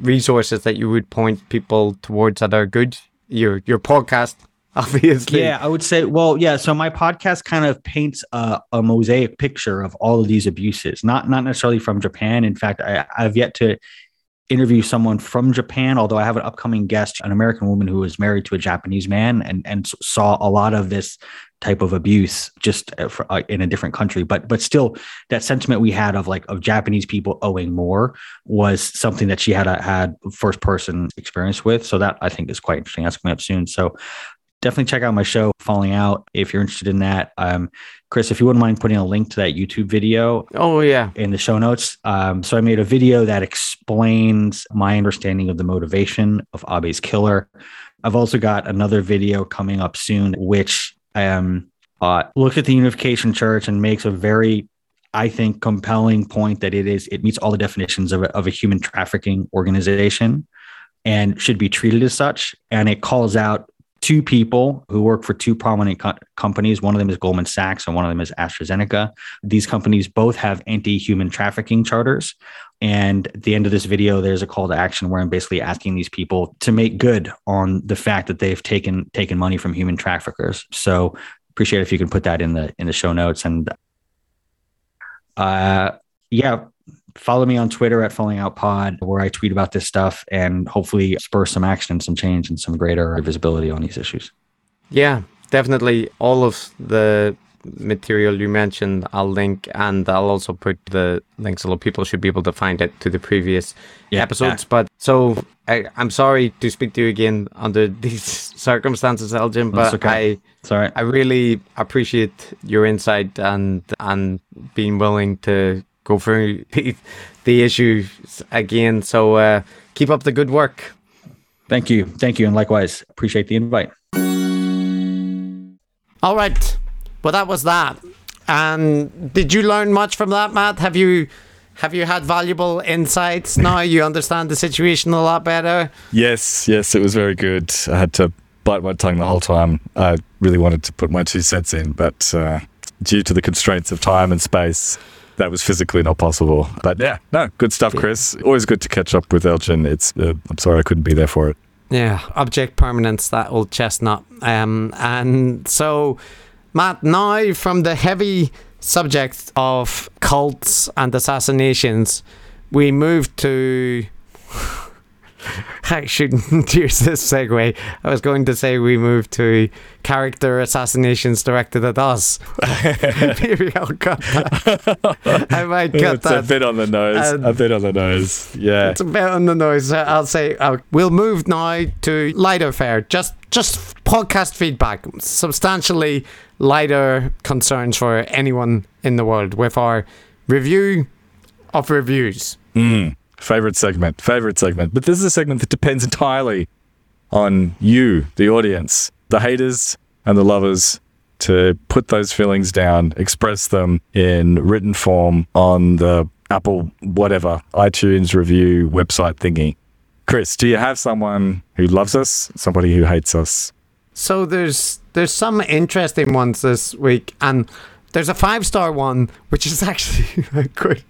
resources that you would point people towards that are good? Your your podcast, obviously. Yeah, I would say, well, yeah. So my podcast kind of paints a, a mosaic picture of all of these abuses, not not necessarily from Japan. In fact, I, I've yet to interview someone from Japan, although I have an upcoming guest, an American woman who was married to a Japanese man and and saw a lot of this type of abuse just uh, for, uh, in a different country but but still that sentiment we had of like of japanese people owing more was something that she had a, had first person experience with so that i think is quite interesting that's coming up soon so definitely check out my show falling out if you're interested in that um chris if you wouldn't mind putting a link to that youtube video Oh yeah. in the show notes. Um, so I made a video that explains my understanding of the motivation of Abe's killer. I've also got another video coming up soon, which um, uh, looks at the Unification Church and makes a very, I think, compelling point that it is it meets all the definitions of a, of a human trafficking organization and should be treated as such. And it calls out two people who work for two prominent co- companies. One of them is Goldman Sachs and one of them is AstraZeneca. These companies both have anti human trafficking charters. And at the end of this video, there's a call to action where I'm basically asking these people to make good on the fact that they've taken taken money from human traffickers. So appreciate if you can put that in the in the show notes. And uh yeah, follow me on Twitter at Falling Out Pod, where I tweet about this stuff and hopefully spur some action and some change and some greater visibility on these issues. Yeah, definitely. All of the material you mentioned, I'll link, and I'll also put the links. Although people should be able to find it to the previous Yeah, episodes. But so I, I'm sorry to speak to you again under these circumstances, Elgin, but okay. I Sorry. I really appreciate your insight and and being willing to go through the, the issues again. So uh, keep up the good work. Thank you. Thank you. And likewise, appreciate the invite. All right. Well, that was that. And did you learn much from that, Matt? Have you have you had valuable insights? Now you understand the situation a lot better. Yes, yes, it was very good. I had to bite my tongue the whole time. I really wanted to put my two cents in, but uh, due to the constraints of time and space, that was physically not possible. But yeah, no, good stuff, Chris. Always good to catch up with Elgin. It's uh, I'm sorry I couldn't be there for it. Yeah, object permanence, that old chestnut. Um, and so, Matt, now from the heavy subject of cults and assassinations, we move to. I shouldn't use this segue. I was going to say we move to character assassinations directed at us. Maybe I'll cut that. I might cut it's that. a bit on the nose. Um, a bit on the nose. Yeah. It's a bit on the nose. I'll say uh, we'll move now to lighter fare. Just just podcast feedback, substantially lighter concerns for anyone in the world with our review of reviews. Mm. Favorite segment. Favorite segment. But this is a segment that depends entirely on you, the audience, the haters and the lovers, to put those feelings down, express them in written form on the Apple, whatever, iTunes review website thingy. Chris, do you have someone who loves us, somebody who hates us? So there's there's some interesting ones this week, and there's a five star one which is actually quite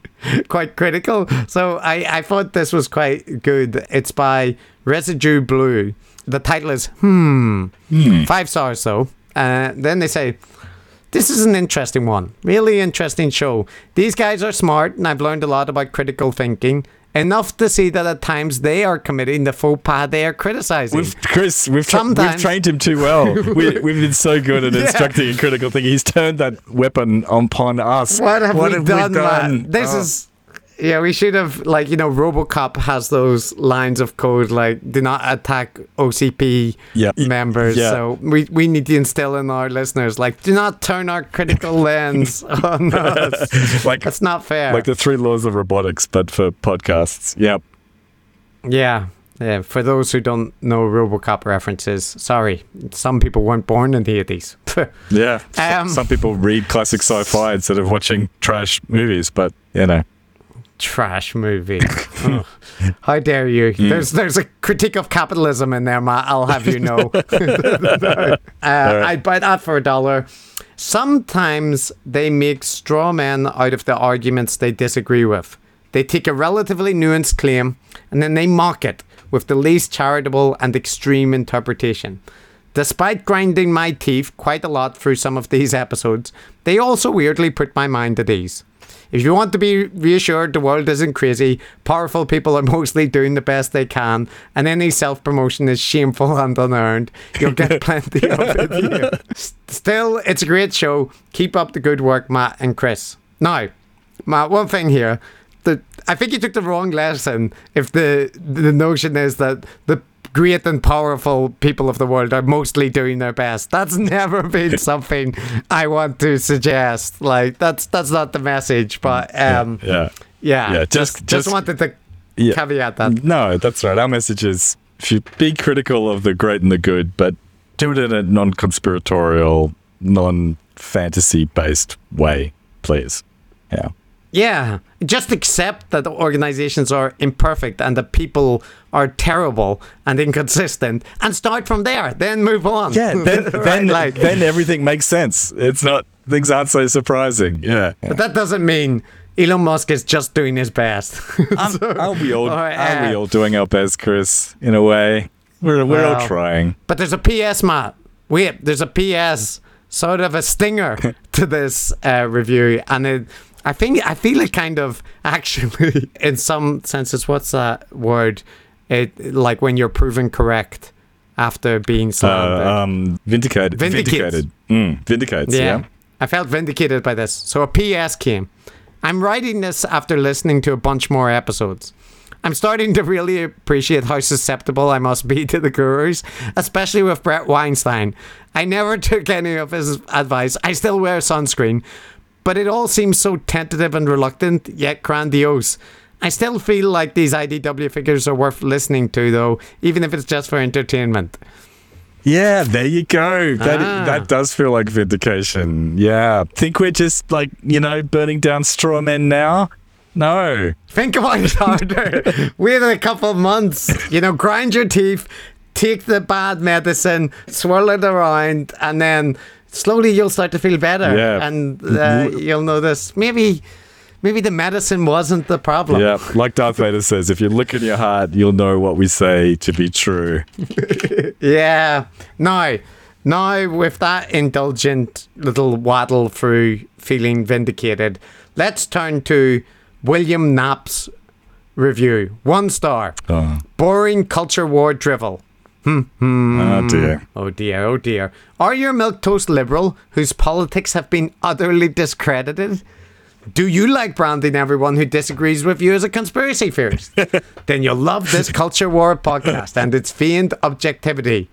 quite critical. So I I thought this was quite good. It's by Residue Blue. The title is Hmm. Five stars though. Uh, then they say. This is an interesting one. Really interesting show. These guys are smart, and I've learned a lot about critical thinking. Enough to see that at times they are committing the faux pas they are criticizing. We've, Chris, we've, tra- we've trained him too well. we, we've been so good at Yeah. instructing in critical thinking. He's turned that weapon upon us. What have, we, done, done? man? This Oh. is. Yeah, we should have, like, you know, Robocop has those lines of code like, do not attack OCP Yeah. members. Yeah. So we, we need to instill in our listeners, like, do not turn our critical lens on us. like That's not fair. like the three laws of robotics, but for podcasts. Yep. yeah. Yeah, for those who don't know Robocop references, sorry, some people weren't born in the 80s. Yeah. Um, Some people read classic sci-fi instead of watching trash movies, but you know. Trash movie. Ugh. How dare you? Hmm. There's there's a critique of capitalism in there, Matt. I'll have you know. uh, I'd buy that for a dollar. Sometimes they make straw men out of the arguments they disagree with. They take a relatively nuanced claim and then they mock it with the least charitable and extreme interpretation. Despite grinding my teeth quite a lot through some of these episodes, they also weirdly put my mind at ease. If you want to be reassured the world isn't crazy, powerful people are mostly doing the best they can, and any self promotion is shameful and unearned, you'll get plenty of it here. S- Still, it's a great show. Keep up the good work, Matt and Chris. Now, Matt, one thing here. The, I think you took the wrong lesson if the the notion is that the great and powerful people of the world are mostly doing their best. That's never been something I want to suggest. Like that's that's not the message. But um, Yeah. yeah, Yeah, just just- just, just- wanted to Yeah. caveat that. No, that's right. Our message is if you be critical of the great and the good, but do it in a non-conspiratorial, non-fantasy based way, please. Yeah. Yeah, just accept that the organizations are imperfect and that people are terrible and inconsistent, and start from there. Then move on. Yeah, then Right, then like- then everything makes sense. It's not things aren't so surprising. Yeah. But that doesn't mean Elon Musk is just doing his best. Aren't, aren't we all Or, we uh, all doing our best, Chris? In a way, we're we're all trying. But there's a PS, Matt. Wait, there's a PS, sort of a stinger to this uh, review, and it, I think I feel it kind of actually, in some senses, what's that word? It like when you're proven correct after being slandered. Uh, um, vindicated. Vindicates. Vindicated. Mm, vindicates. Yeah. I felt vindicated by this. So a PS came. I'm writing this after listening to a bunch more episodes. I'm starting to really appreciate how susceptible I must be to the gurus, especially with Bret Weinstein. I never took any of his advice. I still wear sunscreen, but it all seems so tentative and reluctant, yet grandiose. I still feel like these IDW figures are worth listening to, though, even if it's just for entertainment. Yeah, there you go. That Ah. that does feel like vindication. Yeah. Think we're just like, you know, burning down straw men now? No. Think about it harder. Wait a couple months. You know, grind your teeth, take the bad medicine, swirl it around, and then slowly you'll start to feel better. Yeah. And uh, you'll notice maybe, maybe the medicine wasn't the problem. Yeah. Like Darth Vader says, if you look in your heart, you'll know what we say to be true. Yeah. Now, now with that indulgent little waddle through feeling vindicated, let's turn to William Knapp's review. One star. Oh, Boring culture war drivel. Hmm. oh dear. Oh dear, oh dear. Are you a milquetoast liberal whose politics have been utterly discredited? Do you like branding everyone who disagrees with you as a conspiracy theorist? then you'll love this Culture War podcast and its feigned objectivity.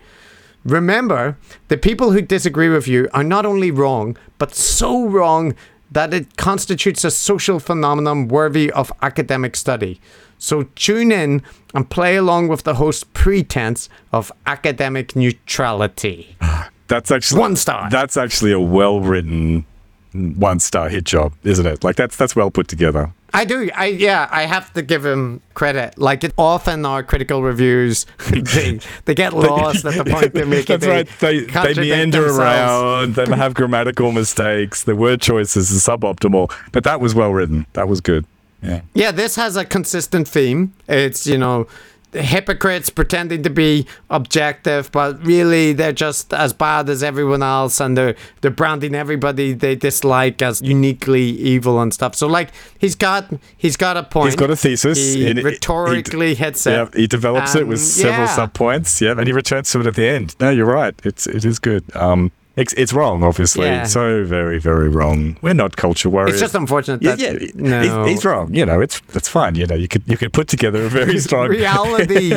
Remember, the people who disagree with you are not only wrong, but so wrong that it constitutes a social phenomenon worthy of academic study. So tune in and play along with the host's pretense of academic neutrality. That's actually One star. That's actually a well written one star hit job, isn't it? Like that's that's well put together. I do. I yeah. I have to give him credit. Like it often our critical reviews, they, they get lost at the point they're making. That's right. They they meander themselves. around. They have grammatical mistakes. The word choices are suboptimal. But that was well written. That was good. Yeah. Yeah, this has a consistent theme. It's, you know, hypocrites pretending to be objective, but really they're just as bad as everyone else and they're they're branding everybody they dislike as uniquely evil and stuff. So like he's got he's got a point. He's got a thesis. He and rhetorically hits it. Yeah, he develops it with several yeah. subpoints. Yeah, and he returns to it at the end. No, you're right. It's it is good. Um, it's, it's wrong, obviously. Yeah. So very very wrong. We're not culture warriors. It's just unfortunate yeah, that yeah. no He's, he's wrong. You know, it's that's fine. You know, you could you could put together a very strong reality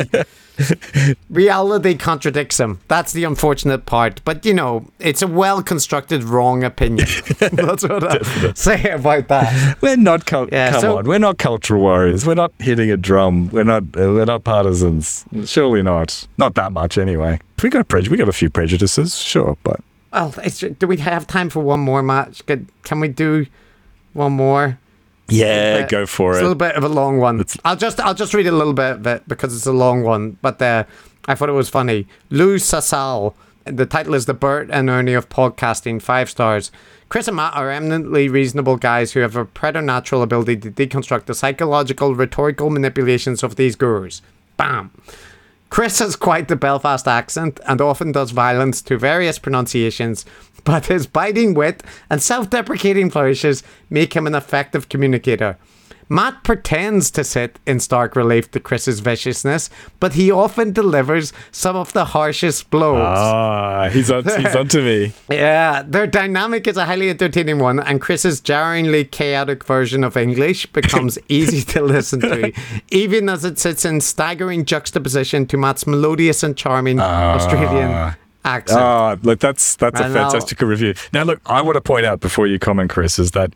reality contradicts him that's the unfortunate part but you know it's a well constructed wrong opinion that's what i say about that We're not cul- Yeah, come so- on. We're not cultural warriors. We're not hitting a drum. We're not. Uh, we're not partisans. Surely not. Not that much anyway. We got prejudice. We got a few prejudices, sure, but well it's, do we have time for one more match Could, can we do one more? Yeah, go for it's it. It's a little bit of a long one. It's- i'll just i'll just read a little bit of it because it's a long one but uh, i thought it was funny. Lou sasal the title is the bert and ernie of podcasting five stars. Chris and matt are eminently reasonable guys who have a preternatural ability to deconstruct the psychological rhetorical manipulations of these gurus. Bam Chris has quite the Belfast accent and often does violence to various pronunciations, but his biting wit and self deprecating flourishes make him an effective communicator. Matt pretends to sit in stark relief to Chris's viciousness, but he often delivers some of the harshest blows. Ah, he's on. he's onto me. Yeah, their dynamic is a highly entertaining one, and Chris's jarringly chaotic version of English becomes easy to listen to, even as it sits in staggering juxtaposition to Matt's melodious and charming Australian accent. Ah, look, that's that's a I know. review. Now, look, I want to point out before you comment, Chris, is that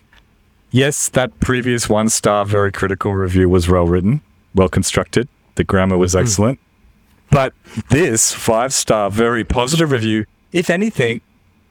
yes, that previous one star, very critical review was well written, well constructed. The grammar was mm-hmm. excellent. But this five star, very positive review, if anything,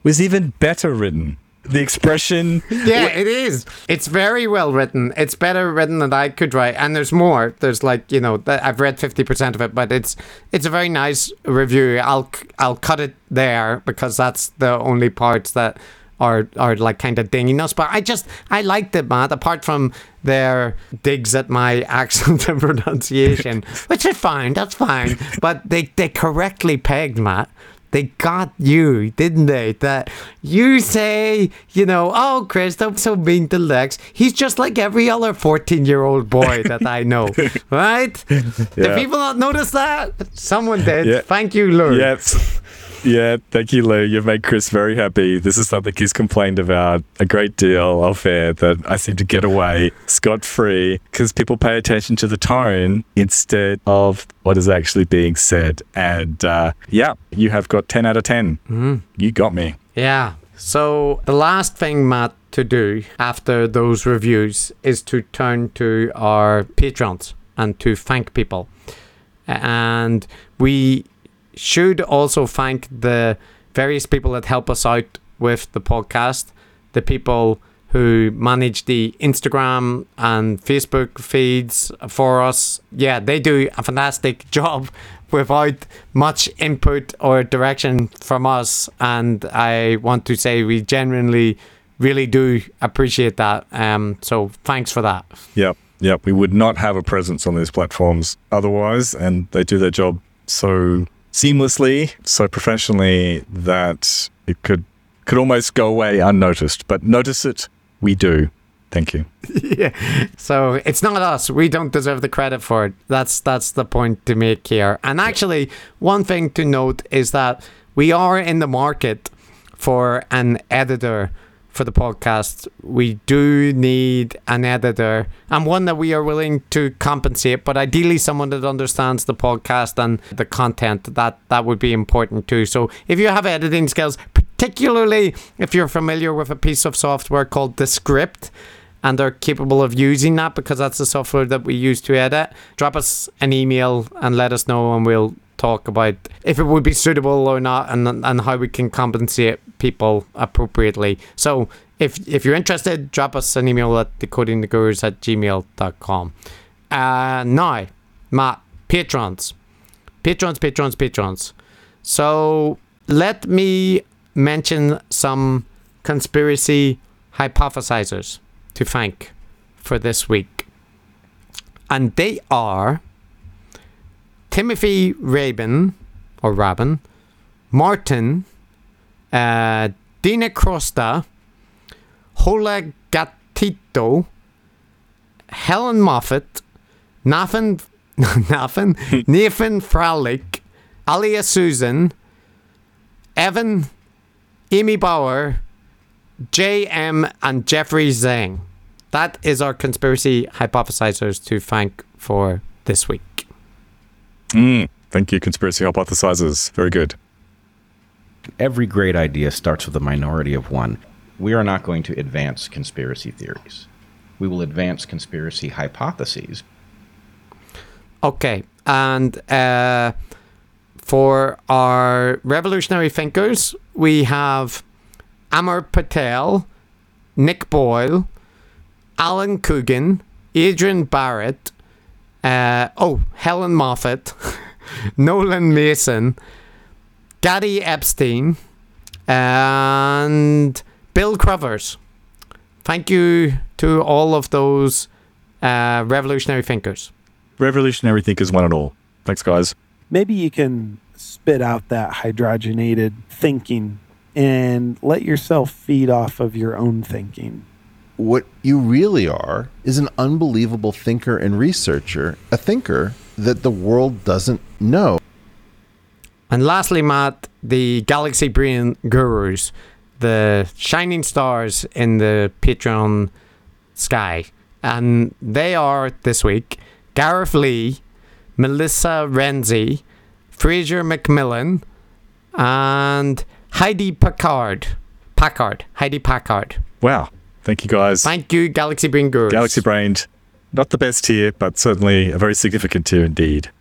was even better written. The expression, yeah, it is. It's very well written. It's better written than I could write, and there's more. There's like you know, th- I've read fifty percent of it, but it's it's a very nice review. I'll c- I'll cut it there because that's the only parts that are are like kind of dinging us. But I just I liked it, Matt. Apart from their digs at my accent and pronunciation, which is fine. That's fine. But they they correctly pegged Matt they got you, didn't they? That you say, you know, oh, Chris, don't so mean to Lex. He's just like every other 14 year old boy that I know, right? Yeah. Did people not notice that? Someone did. Yeah. Thank you, Lou. yes, Yeah, thank you, Lou. You've made Chris very happy. This is something he's complained about a great deal off air that I seem to get away scot free because people pay attention to the tone instead of what is actually being said. And uh, yeah, you have got 10 out of 10. You got me. Yeah. So the last thing, Matt, to do after those reviews is to turn to our patrons and to thank people. And we should also thank the various people that help us out with the podcast, the people who manage the Instagram and Facebook feeds for us. Yeah, they do a fantastic job without much input or direction from us. And I want to say we genuinely really do appreciate that. Um, so thanks for that. Yep. Yep. We would not have a presence on these platforms otherwise. And they do their job so seamlessly, so professionally that it could could almost go away unnoticed. But notice it, we do. Thank you. yeah. So it's not us. We don't deserve the credit for it. That's that's the point to make here. And actually, one thing to note is that we are in the market for an editor for the podcast. We do need an editor and one that we are willing to compensate, but ideally someone that understands the podcast and the content. That that would be important too. So if you have editing skills, particularly if you're familiar with a piece of software called Descript and are capable of using that because that's the software that we use to edit, drop us an email and let us know and we'll talk about if it would be suitable or not and and how we can compensate people appropriately. So if if you're interested, drop us an email at decodingthegurus at gmail.com. Uh, now, my patrons. Patrons, patrons, patrons. So let me mention some conspiracy hypothesizers to thank for this week. And they are Timothy Rabin, or Rabin, Martin, uh, Dina Crosta, Hola Gatito, Helen Moffat, Nathan, Nathan, Nathan Fralick, Alia Susan, Evan, Amy Bauer, J.M., and Jeffrey Zhang. That is our conspiracy hypothesizers to thank for this week. Mm, thank you, conspiracy hypothesizers. Very good. Every great idea starts with a minority of one. We are not going to advance conspiracy theories. We will advance conspiracy hypotheses. Okay, and uh, for our revolutionary thinkers, we have Amar Patel, Nick Boyle, Alan Coogan, Adrian Barrett, uh, oh, Helen Moffat, Nolan Mason, Gaddy Epstein, and Bill Crovers. Thank you to all of those uh, revolutionary thinkers. Revolutionary thinkers, one and all. Thanks, guys. Maybe you can spit out that hydrogenated thinking and let yourself feed off of your own thinking. What you really are is an unbelievable thinker and researcher, a thinker that the world doesn't know. And lastly, Matt, the Galaxy Brain Gurus, the shining stars in the Patreon sky. And they are this week Gareth Lee, Melissa Renzi, Fraser McMillan, and Heidi Packard. Packard. Heidi Packard. Wow. Thank you, guys. Thank you, Galaxy Brain Gurus. Galaxy Brained. Not the best tier, but certainly a very significant tier indeed.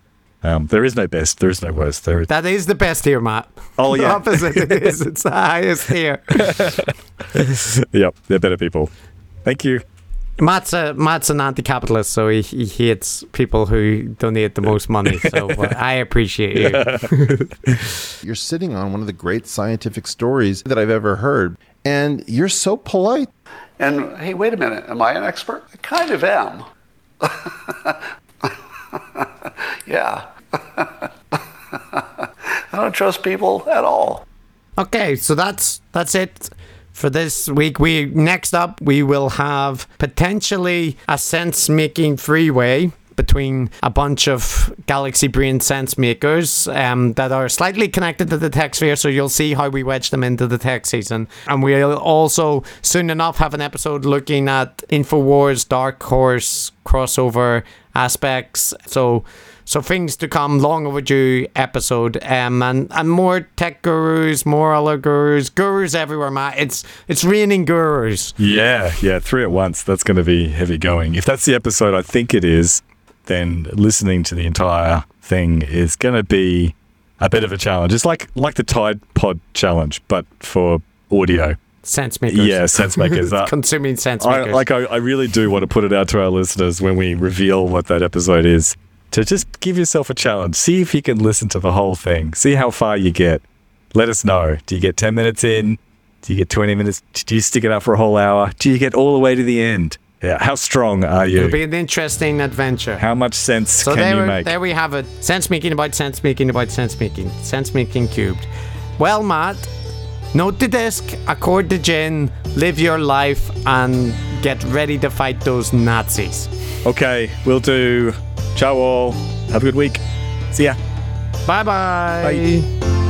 Um, there is no best. There is no worst. There is. That is the best here, Matt. Oh, yeah. the opposite it is. It's the highest here. yep, they're better people. Thank you. Matt's a, Matt's an anti-capitalist, so he, he hates people who donate the most money. So but I appreciate you. You're sitting on one of the great scientific stories that I've ever heard, and you're so polite. And hey, wait a minute, am I an expert? I kind of am. yeah. I don't trust people at all. Okay, so that's that's it for this week. We next up we will have potentially a sense making freeway between a bunch of Galaxy Brain sense makers um, that are slightly connected to the tech sphere. So you'll see how we wedge them into the tech season. And we'll also soon enough have an episode looking at InfoWars Dark Horse crossover aspects. So so things to come, long overdue episode, um, and and more tech gurus, more other gurus, gurus everywhere, Matt. It's it's raining gurus. Yeah, yeah, three at once. That's going to be heavy going. If that's the episode I think it is, then listening to the entire thing is going to be a bit of a challenge. It's like like the Tide Pod challenge, but for audio. Sense makers. Yeah, sense makers. Uh, Consuming sense I, makers. like I, I really do want to put it out to our listeners when we reveal what that episode is to just give yourself a challenge. See if you can listen to the whole thing. See how far you get. Let us know. Do you get 10 minutes in? Do you get 20 minutes? Do you stick it out for a whole hour? Do you get all the way to the end? Yeah. How strong are you? It'll be an interesting adventure. How much sense So can there, you make? there we have it. Sense making about sense making about sense making. Sense making cubed. Well, Matt, note the disc, accord the gin, live your life, and get ready to fight those Nazis. Okay, we'll do. Ciao all. Have a good week. See ya. Bye-bye. Bye.